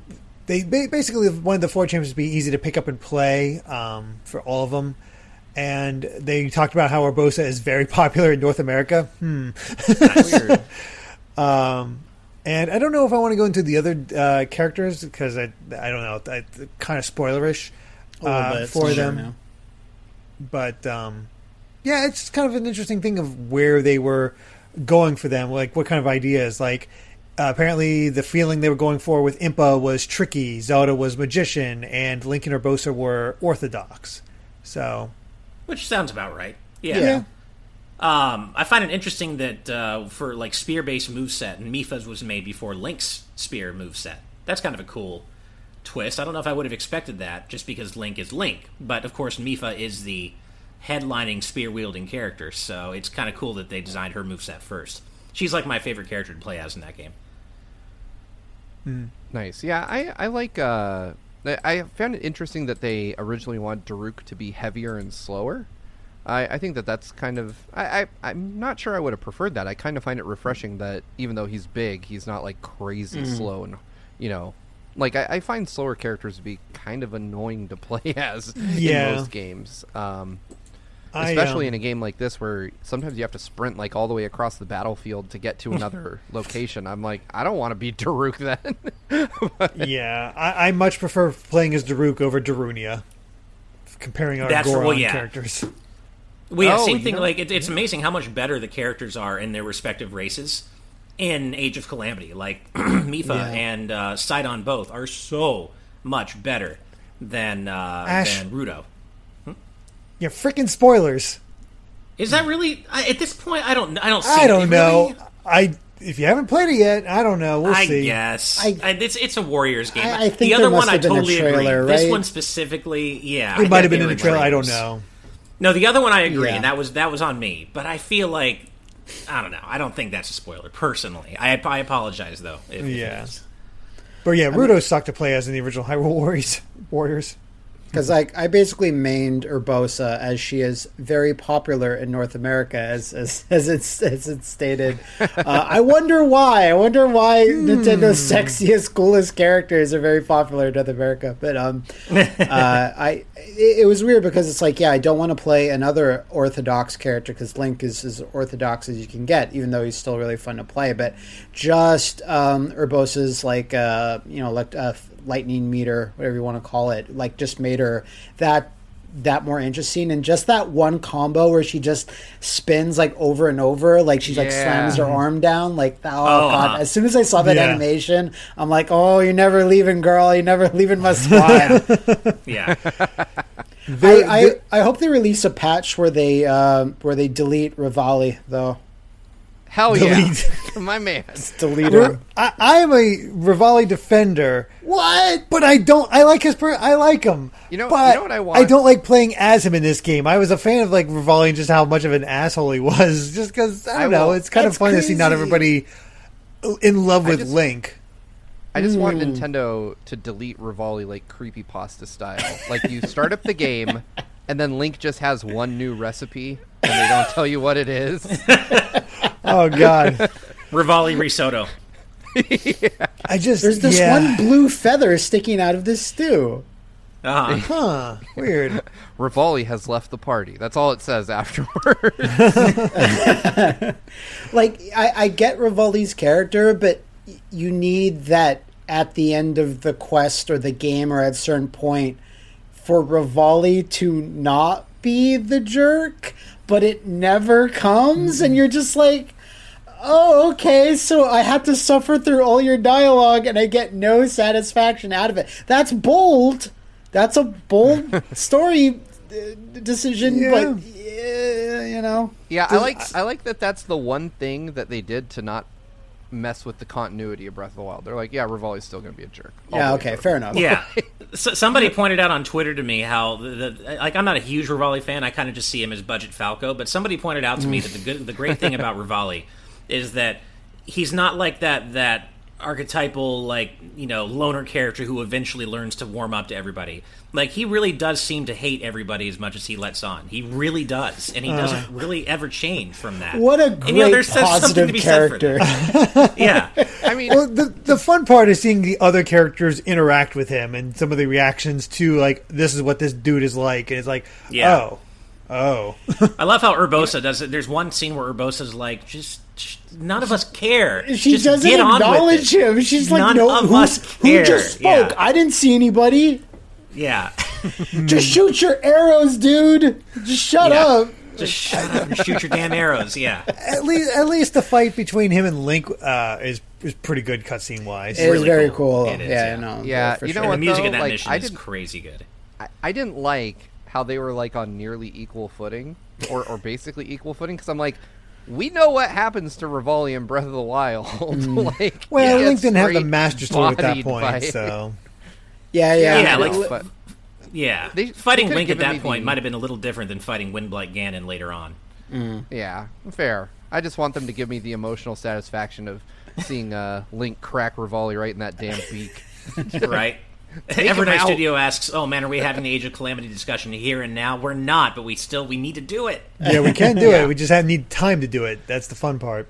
they ba- basically wanted the four champions to be easy to pick up and play um, for all of them. And they talked about how Urbosa is very popular in North America. Hmm. Weird. Um, and I don't know if I want to go into the other uh, characters because I I don't know, I, kind of spoilerish. Uh, for them. But um, yeah, it's kind of an interesting thing of where they were going for them, like what kind of ideas. Like uh, apparently, the feeling they were going for with Impa was tricky, Zelda was magician, and Link and Urbosa were orthodox. So Which sounds about right. Yeah. yeah, Um, I find it interesting that uh, for like spear-based moveset, and Mipha's was made before Link's spear moveset. That's kind of a cool twist. I don't know if I would have expected that just because Link is Link, but of course Mipha is the headlining spear-wielding character, so it's kind of cool that they designed her moveset first. She's like my favorite character to play as in that game. Nice. Yeah, I I like. Uh, I I found it interesting that they originally wanted Daruk to be heavier and slower. I, I think that that's kind of. I, I I'm not sure I would have preferred that. I kind of find it refreshing that even though he's big, he's not like crazy slow and you know. Like I, I find slower characters to be kind of annoying to play as Yeah. in most games. Um, I, especially um, in a game like this where sometimes you have to sprint like all the way across the battlefield to get to another location. I'm like, I don't want to be Daruk then. yeah, I, I much prefer playing as Daruk over Darunia. Comparing our That's- Goron well, yeah. characters. Well, yeah, Oh, same thing. know- Like it, it's amazing how much better the characters are in their respective races in Age of Calamity. Like Mipha Yeah. and uh, Sidon both are so much better than uh, Ash- than Ruto. Yeah, freaking spoilers. Is that really I, at this point? I don't. I don't. See I don't know. really- I if you haven't played it yet, I don't know. We'll I see. guess I- I, it's it's a Warriors game. I- I think the other one I a totally trailer, agree. This one specifically, yeah, It might have been in were trailer. I don't know. No, the other one I agree. Yeah. That was that was on me. But I feel like I don't know. I don't think that's a spoiler personally. I I apologize though. If, if Yeah. is. But yeah, Ruto sucked to play as in the original Hyrule Warriors. Warriors. Because I, I basically mained Urbosa as she is very popular in North America, as as, as it's as it's stated. Uh, I wonder why. I wonder why Nintendo's sexiest, coolest characters are very popular in North America. But um, uh, I it, it was weird because it's like, yeah, I don't want to play another Orthodox character because Link is as orthodox as you can get, even though he's still really fun to play. But just um, Urbosa's like uh, you know like uh, lightning meter, whatever you want to call it, like just made her that that more interesting. And just that one combo where she just spins like over and over like she like slams her arm down like oh, Oh, god. uh, as soon as i saw that Yeah. animation i'm like oh you're never leaving girl. You're never leaving my squad. Yeah. They- I, I, I hope they release a patch where they um, where they delete Revali though Hell yeah, Delete. my man. delete We're- I, I am a Revali defender, what but I don't. I like his. Per, I like him. You know- but you know what I want? I don't like playing as him in this game. I was a fan of like Revali and just how much of an asshole he was. Just because I don't I know. will- It's kind of That's fun to see not everybody in love I with just- Link. I just want Mm. Nintendo to delete Revali like creepy pasta style. Like you start up the game, and then Link just has one new recipe, and they don't tell you what it is. Oh God, Revali risotto. I just there's this yeah. one blue feather sticking out of this stew Uh-huh. Huh? Weird. Revali has left the party. That's all it says afterwards. like I, I get Revali's character, but you need that at the end of the quest or the game or at a certain point for Revali to not be the jerk, but it never comes, and you're just like, oh, okay, so I had to suffer through all your dialogue and I get no satisfaction out of it. That's bold. That's a bold story uh, decision, Yeah. but yeah, you know. yeah, I like I like that. That's the one thing that they did to not mess with the continuity of Breath of the Wild. They're like, yeah, Revali's still going to be a jerk. all Yeah, okay, fair enough. Yeah. so, somebody pointed out on Twitter to me how the, the like I'm not a huge Revali fan. I kind of just see him as budget Falco. But somebody pointed out to me that the good, the great thing about Revali is that he's not like that that archetypal like you know loner character who eventually learns to warm up to everybody. Like he really does seem to hate everybody as much as he lets on. He really does, and he uh. doesn't really ever change from that. What a And, great you know, there's something positive to be said for character. that. Yeah. I mean, Well, the the fun part is seeing the other characters interact with him and some of the reactions to like this is what this dude is like, and it's like, Yeah. oh, oh, I love how Urbosa does it. There's one scene where Urbosa's like, just, sh none of us care. She just doesn't get on with acknowledge him. She's like, None no, of who, us who just spoke? Yeah. I didn't see anybody. Yeah. Just shoot your arrows, dude. Just shut Yeah. up. Just shut up and shoot your damn arrows. Yeah. At least, at least the fight between him and Link uh, is is pretty good cutscene wise. It is really very cool. cool. It is, yeah, yeah. no. Yeah, for you know sure. And the what, music though? in that Like, mission I is didn't- crazy good. I, I didn't like how they were like on nearly equal footing, or or basically equal footing, because I'm like, we know what happens to Revali in Breath of the Wild. like, well, Link didn't have the Master Sword at that point, by- so Yeah, yeah. Yeah, but- like- but Yeah. They- they fighting could've Link at that point the- might have been a little different than fighting Windblight Ganon later on. yeah, fair. I just want them to give me the emotional satisfaction of seeing uh, Link crack Revali right in that damn beak. right? him Evernight out. Studio asks, "Oh man, are we having the Age of Calamity discussion here and now?" We're not, but we still we need to do it. yeah, we can do Yeah. it. We just have need time to do it. That's the fun part.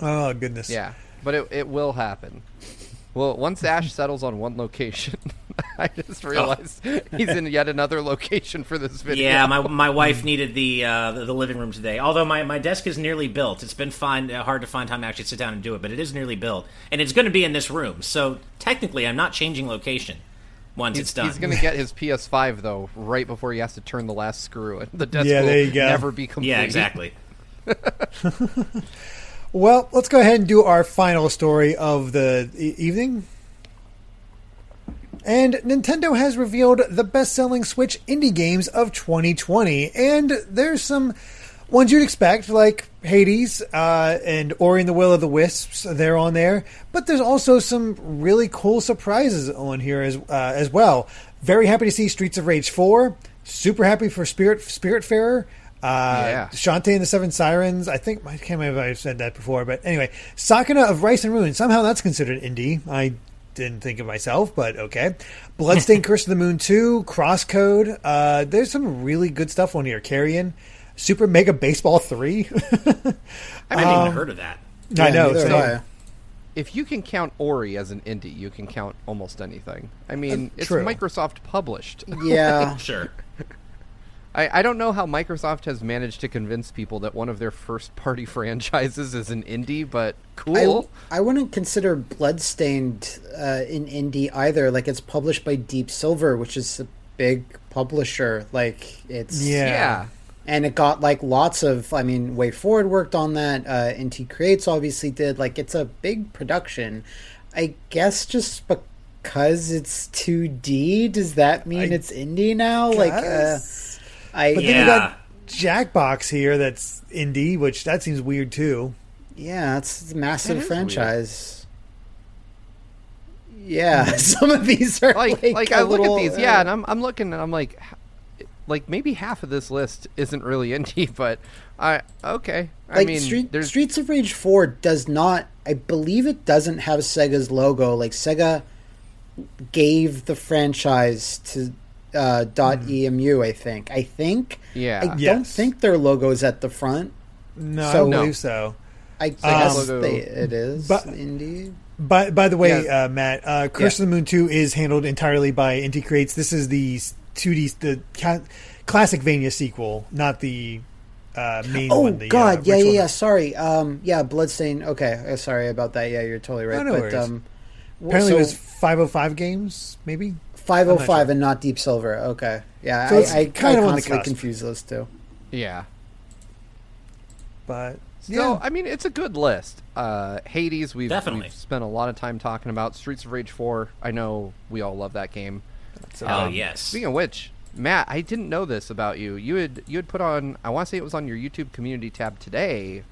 Oh goodness. Yeah, but it, it will happen. Well, once Ash settles on one location, I just realized he's in yet another location for this video. Yeah, my my wife needed the, uh, the the living room today. Although my, my desk is nearly built, it's been fine uh, hard to find time to actually sit down and do it, but it is nearly built, and it's going to be in this room. So technically, I'm not changing location once He's, it's done. he's going to get his PS5 though right before he has to turn the last screw, and the desk Yeah, will there you go. never be complete. yeah, exactly. Well, let's go ahead and do our final story of the evening. And Nintendo has revealed the best selling Switch indie games of 2020. And there's some ones you'd expect, like Hades uh, and Ori and the Will of the Wisps. They're on there. But there's also some really cool surprises on here as, uh, as well. Very happy to see Streets of Rage 4. Super happy for Spirit Spiritfarer. Uh, Yeah. Shantae and the Seven Sirens. I think I can't remember if I've said that before, but anyway, Sakuna of Rice and Ruin. Somehow that's considered indie. I didn't think of myself, but okay. Bloodstained Curse of the Moon Two, Crosscode. Uh, there's some really good stuff on here. Carrion, Super Mega Baseball Three. I haven't even heard of that. I know. neither same. I. If you can count Ori as an indie, you can count almost anything. I mean, it's true. Microsoft published. Yeah. Sure. I, I don't know how Microsoft has managed to convince people that one of their first party franchises is an indie, but cool. I, I wouldn't consider Bloodstained uh, an indie either. Like it's published by Deep Silver, which is a big publisher. Like it's Yeah. yeah. and it got like lots of. I mean, Way Forward worked on that. Uh, Inti Creates obviously did. Like it's a big production. I guess just because it's 2D, does that mean I it's indie now? Like, uh, Guess. I But yeah. then you got Jackbox here. That's indie, which that seems weird too. Yeah, it's a massive That is franchise. Yeah, some of these are like like, like a I look little, at these, uh, yeah, and I'm I'm looking and I'm like, like maybe half of this list isn't really indie, but I okay. I like mean, Street, there's Streets of Rage 4 does not I believe it doesn't have Sega's logo. Like Sega gave the franchise to uh, dot .emu, I think. I think. yeah. I don't think their logo's at the front. No, So- I No. believe so. I Um, guess logo- they, it is but- indie. By by the way, Yeah. uh, Matt, uh, Curse Yeah. of the Moon Two is handled entirely by Inti Creates. This is the two D the ca- classic Vania sequel, not the uh, main Oh one. The, God, uh, yeah, yeah, yeah. Sorry, um, yeah, Bloodstain. Okay, uh, sorry about that. Yeah, you're totally right. Oh, no but worries. um, Apparently, so it was five hundred five games, maybe. 505 sure. and not Deep Silver. Okay, yeah, So it's I, I kind I of on the constantly confuse those two. yeah. But So yeah, I mean, it's a good list. Uh, Hades, we've, Definitely. we've spent a lot of time talking about. Streets of Rage Four, I know we all love that game. so, Oh Um, yes. Speaking of which, Matt, I didn't know this about you. You had you had put on. I want to say it was on your YouTube community tab today.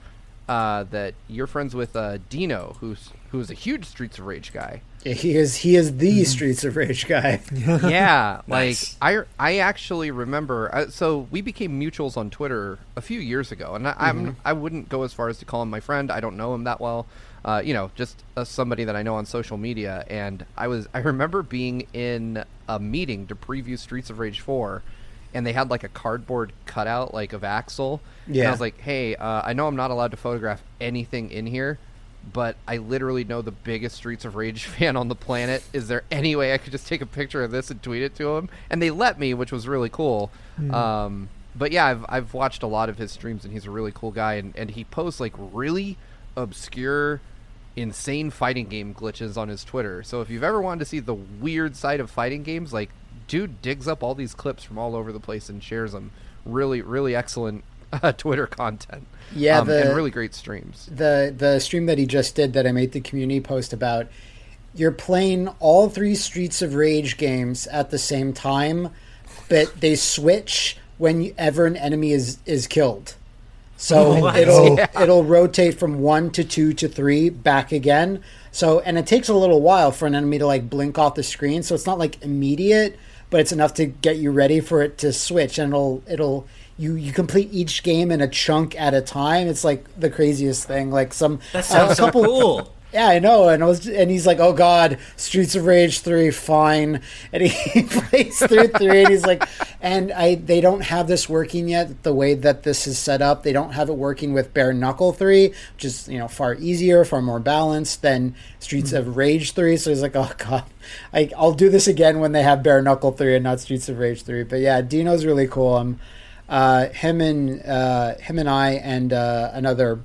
Uh, that you're friends with uh, Dino, who's who's a huge Streets of Rage guy. Yeah, he is he is the Hmm. Streets of Rage guy. yeah, Nice. like I I actually remember. Uh, so we became mutuals on Twitter a few years ago, and I, I'm I wouldn't go as far as to call him my friend. I don't know him that well. Uh, you know, just uh, somebody that I know on social media. And I was I remember being in a meeting to preview Streets of Rage Four, and they had like a cardboard cutout like of Axel. And Yeah. I was like, hey, uh, I know I'm not allowed to photograph anything in here. But I literally know the biggest Streets of Rage fan on the planet. Is there any way I could just take a picture of this and tweet it to him? And they let me, which was really cool. Um, but yeah, I've I've watched a lot of his streams, and he's a really cool guy. And, and he posts like really obscure, insane fighting game glitches on his Twitter. So if you've ever wanted to see the weird side of fighting games, like dude digs up all these clips from all over the place and shares them. Really, really excellent uh, Twitter content. Yeah, um, the- and really great streams. the the stream that he just did that I made the community post about. You're playing all three Streets of Rage games at the same time, but they switch whenever an enemy is is killed. So it'll Yeah. it'll rotate from one to two to three back again. So and it takes a little while for an enemy to like blink off the screen. So it's not like immediate, but it's enough to get you ready for it to switch. And it'll it'll you you complete each game in a chunk at a time. It's like the craziest thing. Like some That sounds a so couple cool. yeah, I know, and I was, and he's like, "Oh God, Streets of Rage three, fine." And he plays through three, and he's like, "And I, they don't have this working yet. The way that this is set up, they don't have it working with Bare Knuckle three, which is you know far easier, far more balanced than Streets of Rage three. So he's like, "Oh God, I, I'll do this again when they have Bare Knuckle three and not Streets of Rage three. But yeah, Dino's really cool. Um, uh, him and uh, him and I and uh, another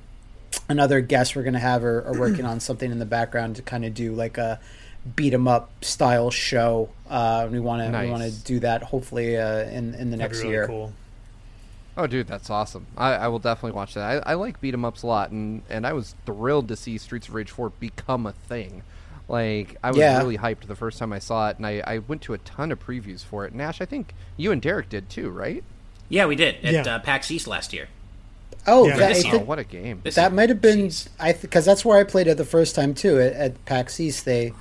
another guest we're going to have are, are working on something in the background to kind of do like a beat 'em up style show. Uh, we want to we want to do that hopefully uh, in in the That'd next be really year. cool. Oh, dude, that's awesome. I, I will definitely watch that. I, I like beat 'em ups a lot, and, and I was thrilled to see Streets of Rage 4 become a thing. Like, I was Yeah. really hyped the first time I saw it, and I, I went to a ton of previews for it. Nash, I think you and Derek did too, right? Yeah, we did at Yeah. uh, PAX East last year. Oh, Yeah. that, This Oh, what a game. This that might have been Jeez. I because that's where I played it the first time too at, at PAX East. They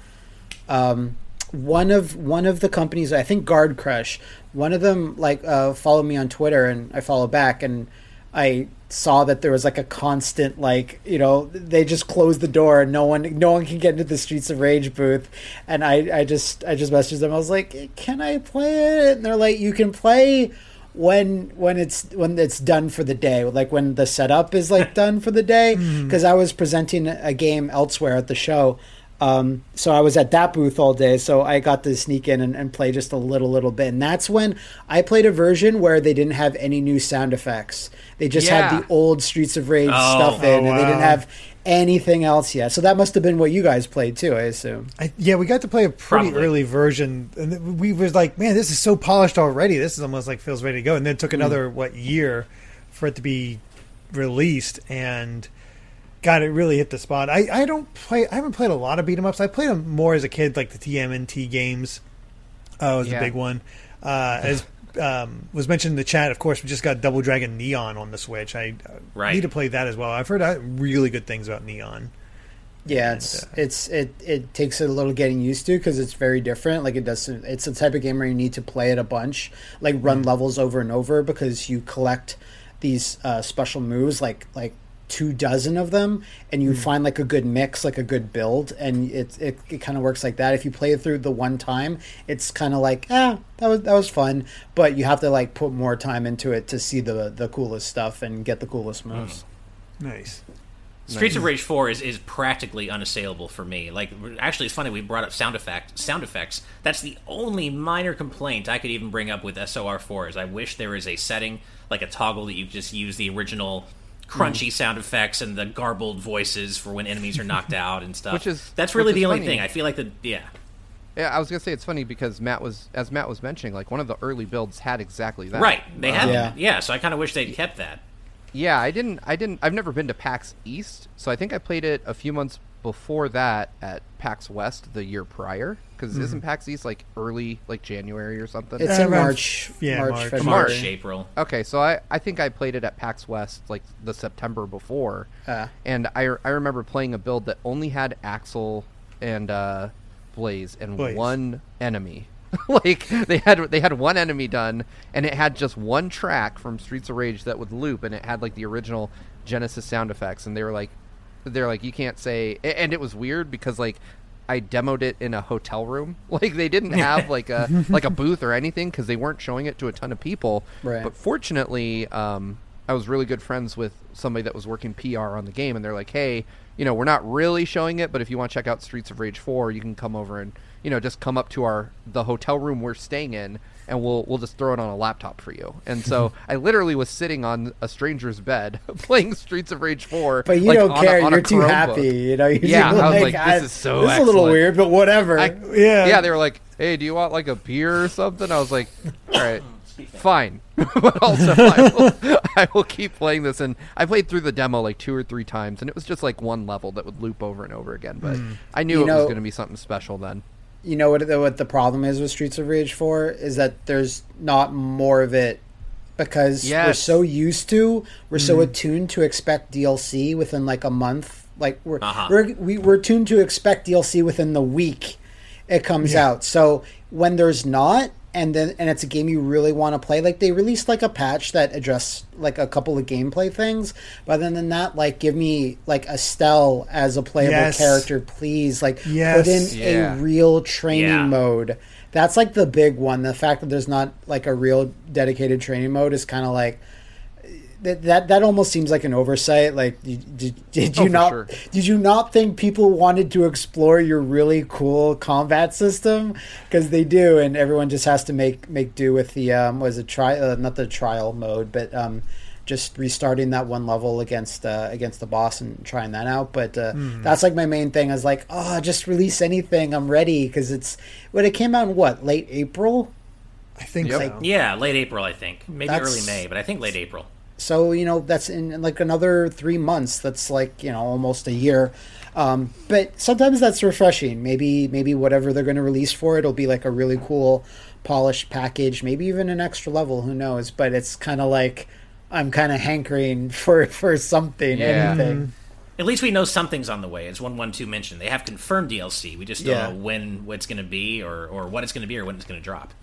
um, one of one of the companies I think Guard Crush. One of them like uh, followed me on Twitter and I follow back and I saw that there was like a constant like you know they just closed the door and no one no one can get into the Streets of Rage booth and I I just I just messaged them I was like can I play it and they're like you can play when when it's when it's done for the day like when the setup is like done for the day because i was presenting a game elsewhere at the show um, so i was at that booth all day so i got to sneak in and, and play just a little little bit and that's when i played a version where they didn't have any new sound effects they just Yeah. had the old streets of rage Oh. stuff in Oh, and they didn't have anything else yet so that must have been what you guys played too i assume I, yeah, we got to play a pretty Probably. early version, and we was like, "Man, this is so polished already. This is almost like feels ready to go." And then it took another what year for it to be released, and God, it really hit the spot. I, I don't play. I haven't played a lot of beat 'em ups. I played them more as a kid, like the TMNT games. Uh, was Yeah. a big one. Uh, as um, was mentioned in the chat, of course, we just got Double Dragon Neon on the Switch. I uh, Right. need to play that as well. I've heard uh, really good things about Neon. Yeah, And, it's uh, it's it it takes a little getting used to because it's very different. Like it does, it's the type of game where you need to play it a bunch, like run levels over and over because you collect these uh, special moves, like like two dozen of them, and you find like a good mix, like a good build, and it it, it kind of works like that. If you play it through the one time, it's kind of like ah that was that was fun, but you have to like put more time into it to see the the coolest stuff and get the coolest moves. Nice. Streets of Rage 4 is, is practically unassailable for me. Like, actually, it's funny we brought up sound effect sound effects. That's the only minor complaint I could even bring up with SOR4 is I wish there is a setting like a toggle that you just use the original crunchy Mm. sound effects and the garbled voices for when enemies are knocked out and stuff. Which is- that's really which is the only funny. thing. I feel like the yeah. Yeah, I was gonna say it's funny because Matt was, as Matt was mentioning, like one of the early builds had exactly that. Right. They had Yeah. yeah. so I kind of wish they'd kept that. Yeah, I didn't. I didn't. I've never been to PAX East, so I think I played it a few months before that at PAX West the year prior. Because isn't PAX East like early, like January or something? It's Uh, in around- March, yeah, March, March. February. March, April. Okay, so I, I think I played it at PAX West like the September before, Ah. and I, I remember playing a build that only had Axel and uh, Blaze and Blaze. one enemy. like they had they had one enemy done, and it had just one track from Streets of Rage that would loop, and it had like the original Genesis sound effects, and they were like, they're like you can't say, and it was weird because like. I demoed it in a hotel room. Like they didn't have like a like a booth or anything because they weren't showing it to a ton of people. Right. But fortunately, um, I was really good friends with somebody that was working PR on the game, and they're like, "Hey, you know, we're not really showing it, but if you want to check out Streets of Rage 4, you can come over and you know just come up to our the hotel room we're staying in, and we'll we'll just throw it on a laptop for you." And so I literally was sitting on a stranger's bed playing Streets of Rage 4. But you like, don't care. a You're too happy. You know. You're Yeah, just I was like, this "I- is so This is a little weird, but whatever. I, Yeah. yeah, they were like, "Hey, do you want like a beer or something?" I was like, "All right, fine," but also I will, I will keep playing this. And I played through the demo like two or three times, and it was just like one level that would loop over and over again. But I knew You it know- was going to be something special then. you know what the, what the problem is with Streets of Rage 4 is that there's not more of it because we're so used to we're so attuned to expect DLC within like a month like we're Uh-huh. we're we, we're tuned to expect DLC within the week it comes Yeah. out so when there's not and then and it's a game you really want to play like they released like a patch that addressed like a couple of gameplay things but then than that like give me like Estel as a playable Yes. character please like Yes. put in Yeah. a real training Yeah. mode. That's like the big one. The fact that there's not like a real dedicated training mode is kind of like that, that. That almost seems like an oversight. Like, did, did, did Oh, you for not? sure. Did you not think people wanted to explore your really cool combat system? Because they do, and everyone just has to make make do with the um, was it try uh, not the trial mode, but um, just restarting that one level against uh, against the boss and trying that out. But uh, that's like my main thing is like, oh, just release anything. I'm ready because it's when it came out in what late April. I think Yep. so. Yeah, late April, I think. Maybe early May, but I think late April. So you know that's in like another three months. That's like you know almost a year. Um, but sometimes that's refreshing. Maybe maybe whatever they're going to release for it will be like a really cool polished package. Maybe even an extra level. Who knows? But it's kind of like I'm kind of hankering for for something. Yeah. Anything. At least we know something's on the way. As one one two mentioned, they have confirmed DLC. We just don't Yeah. know when what's going to be, or or what it's going to be, or when it's going to drop.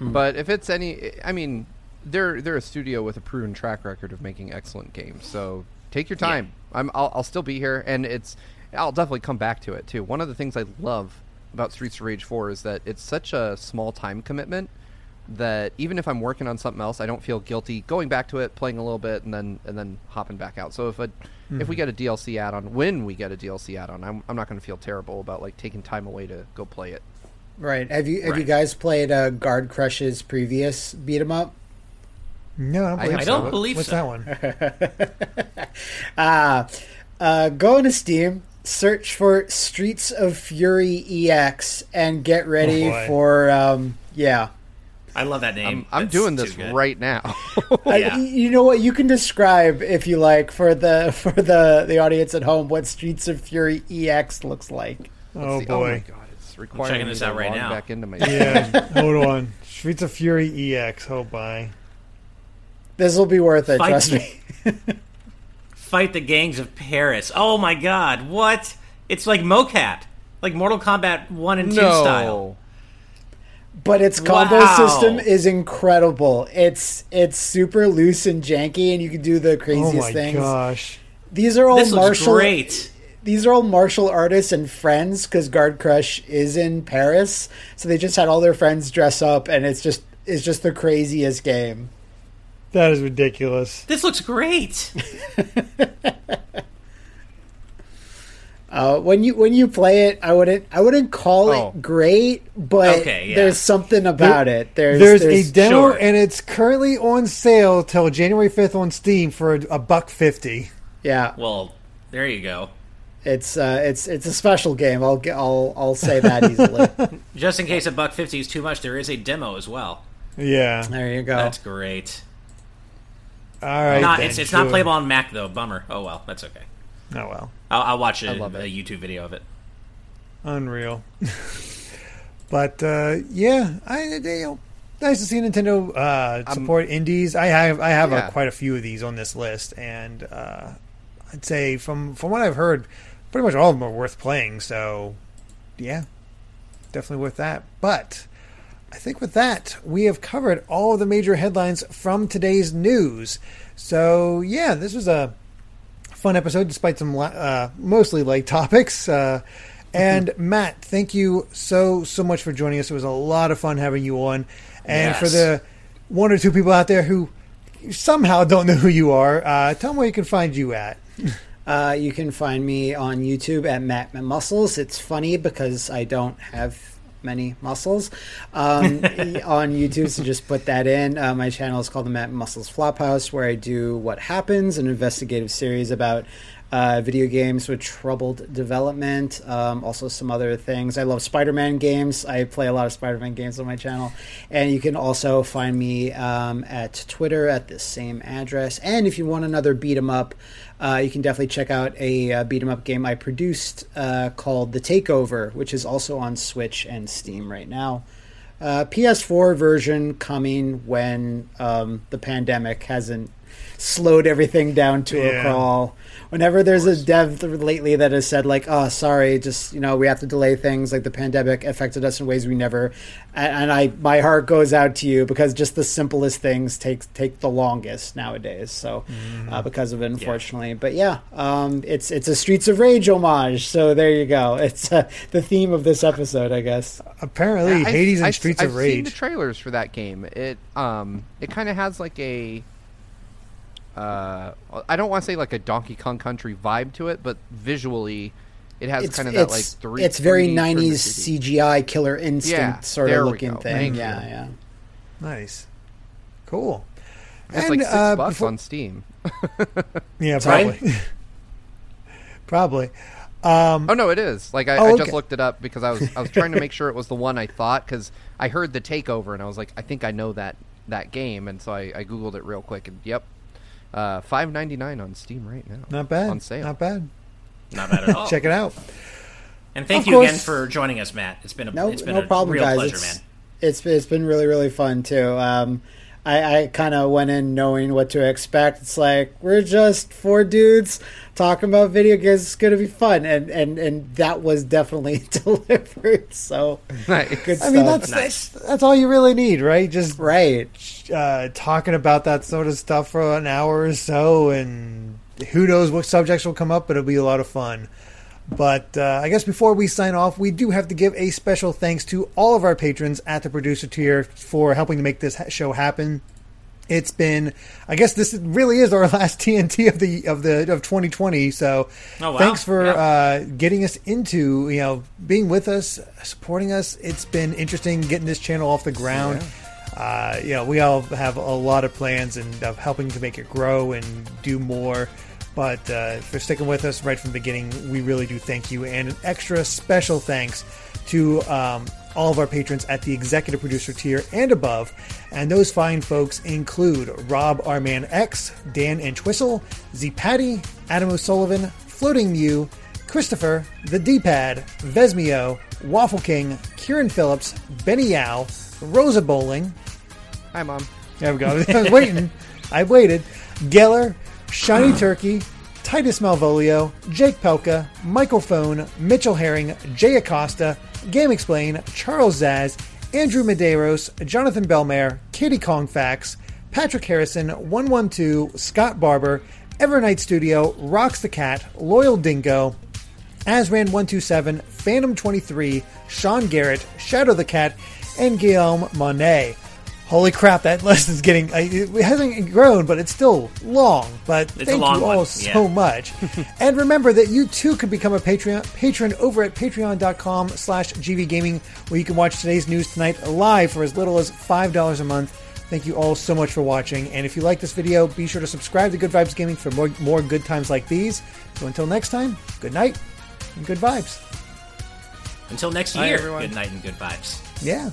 But if it's any, I mean, they're they're a studio with a proven track record of making excellent games. So take your time. I'm I'll, I'll still be here, and it's I'll definitely come back to it too. One of the things I love about Streets of Rage 4 is that it's such a small time commitment that even if I'm working on something else, I don't feel guilty going back to it, playing a little bit, and then and then hopping back out. So if a if we get a DLC add-on, when we get a DLC add-on, I'm I'm not going to feel terrible about like taking time away to go play it. Right. Have you have you guys played uh, Guard Crush's previous beat 'em up? No, I don't I believe I so. don't What- believe What's so. that one? Ah, uh, go into Steam, search for Streets of Fury EX, and get ready Oh, for um, yeah. I love that name. I'm, I'm doing this right now. I- you know what? You can describe if you like for the for the the audience at home what Streets of Fury EX looks like. Oh See, oh my boy. god, it's requiring checking this out right now. back into my Yeah, hold on. Streets of Fury EX. Oh my. This will be worth it. Fight Trust me. me. Fight the gangs of Paris. Oh my god, what? It's like MoCat. Like Mortal Kombat 1 and 2 style. but its combo Wow. system is incredible. It's it's super loose and janky, and you can do the Oh craziest my things. gosh. These are all This looks martial. great. these are all martial artists and friends because Guard Crush is in Paris, so they just had all their friends dress up, and it's just it's just the craziest game. That is ridiculous. This looks great. Uh, when you when you play it, I wouldn't I wouldn't call Oh. it great, but Okay, yeah. there's something about it. There's There's, there's a demo sure. and it's currently on sale till January 5th on Steam for a, a buck 50. yeah, Well, there you go. it's uh, it's it's a special game. I'll get, I'll I'll say that easily. Just in case a buck 50 is too much, there is a demo as well. Yeah. there you go. That's great. All right. Not, then, it's it's not sure. playable on Mac though. Bummer. Oh well, that's okay. Oh well. I'll, I'll watch a, I love a. YouTube video of it. Unreal. but uh, yeah, I you know, nice to see Nintendo uh, support indies. I have I have Yeah. a, quite a few of these on this list, and uh, I'd say from from what I've heard, pretty much all of them are worth playing. So yeah, definitely worth that. But I think with that, we have covered all of the major headlines from today's news. So yeah, this was a fun episode despite some uh, mostly light topics. Uh, and Matt, thank you so so much for joining us. It was a lot of fun having you on. And Yes. for the one or two people out there who somehow don't know who you are, uh, tell them where you can find you at. Uh, you can find me on YouTube at Matt McMuscles. It's funny because I don't have many muscles um, on YouTube, so just put that in. Uh, my channel is called the Matt McMuscles Flophouse, where I do what happens, an investigative series about uh, video games with troubled development, um, also some other things. I love Spider Man games. I play a lot of Spider Man games on my channel. And you can also find me um, at Twitter at the same address. And if you want another beat 'em up, uh, you can definitely check out a uh, beat 'em up game I produced uh, called The Takeover, which is also on Switch and Steam right now. Uh, PS4 version coming when um, the pandemic hasn't slowed everything down to Yeah. a crawl. Whenever there's a dev lately that has said like, "Oh, sorry, just you know, we have to delay things. Like the pandemic affected us in ways we never," and, and I, my heart goes out to you because just the simplest things take take the longest nowadays. So, uh, because of it, unfortunately. But yeah, um, it's it's a Streets of Rage homage. So there you go. It's uh, the theme of this episode, I guess. Apparently, I- Hades and I've- Streets I've of seen the Rage. trailers for that game. It um it kind of has like a uh I don't want to say like a Donkey Kong Country vibe to it, but visually it has it's kind of that like three. it's very 3D turned to 90s CGI killer instinct Yeah, sort of looking go. thing. Thank yeah, you. yeah. Nice, cool. It's And, like six uh, bucks before- on Steam. Yeah, probably. probably. Um, Oh no, it is. Like I, Oh, I okay. just looked it up because I was I was trying to make sure it was the one I thought because I heard the takeover and I was like I think I know that that game and so I, I googled it real quick and yep, uh, five ninety nine on Steam right now. not bad. on sale. Not bad. Not bad at all. Check it out. And thank Of you course. again for joining us, Matt. It's been a No, it's been no a problem, real guys. pleasure, it's, man. it's it's been really really fun too. Um, I, I kind of went in knowing what to expect. It's like we're just four dudes talking about video games. It's gonna be fun, and and and that was definitely delivered. So Nice. good I mean, that's, Nice. that's that's all you really need, right? Just right. uh, talking about that sort of stuff for an hour or so, and who knows what subjects will come up, but it'll be a lot of fun. But uh, I guess before we sign off, we do have to give a special thanks to all of our patrons at the producer tier for helping to make this show happen. It's been, I guess, this really is our last TNT of the of the of 2020. So, Oh, wow. thanks for Yeah. uh, getting us into you know being with us, supporting us. It's been interesting getting this channel off the ground. Uh, you know, we all have a lot of plans and of helping to make it grow and do more. But uh, for sticking with us right from the beginning, we really do thank you. And an extra special thanks to um, all of our patrons at the executive producer tier and above. And those fine folks include Rob Arman X, Dan and Entwistle, Z Patty, Adam O'Sullivan, Floating Mew, Christopher, The D-Pad, Vesmio, Waffle King, Kieran Phillips, Benny Yao, Rosa Bowling, Hi, mom. there we go. I was waiting. I waited. Geller, Shiny Turkey, Titus Malvolio, Jake Pelka, Michael Phone, Mitchell Herring, Jay Acosta, Game Explain, Charles Zaz, Andrew Medeiros, Jonathan Belmare, Katie Kongfax, Patrick Harrison, 112, Scott Barber, Evernight Studio, Rocks the Cat, Loyal Dingo, Asran127, Phantom23, Sean Garrett, Shadow the Cat, and Guillaume Monet. Holy crap, that list is getting. It hasn't grown, but it's still long. But It's a thank long you all one, so yeah. much. and remember that you too could become a Patreon patron over at patreon.com slash gvgaming, where you can watch today's news tonight live for as little as $5 a month. Thank you all so much for watching. And if you like this video, be sure to subscribe to Good Vibes Gaming for more, more good times like these. So until next time, good night and good vibes. Until next Bye, year, everyone. good night and good vibes. Yeah.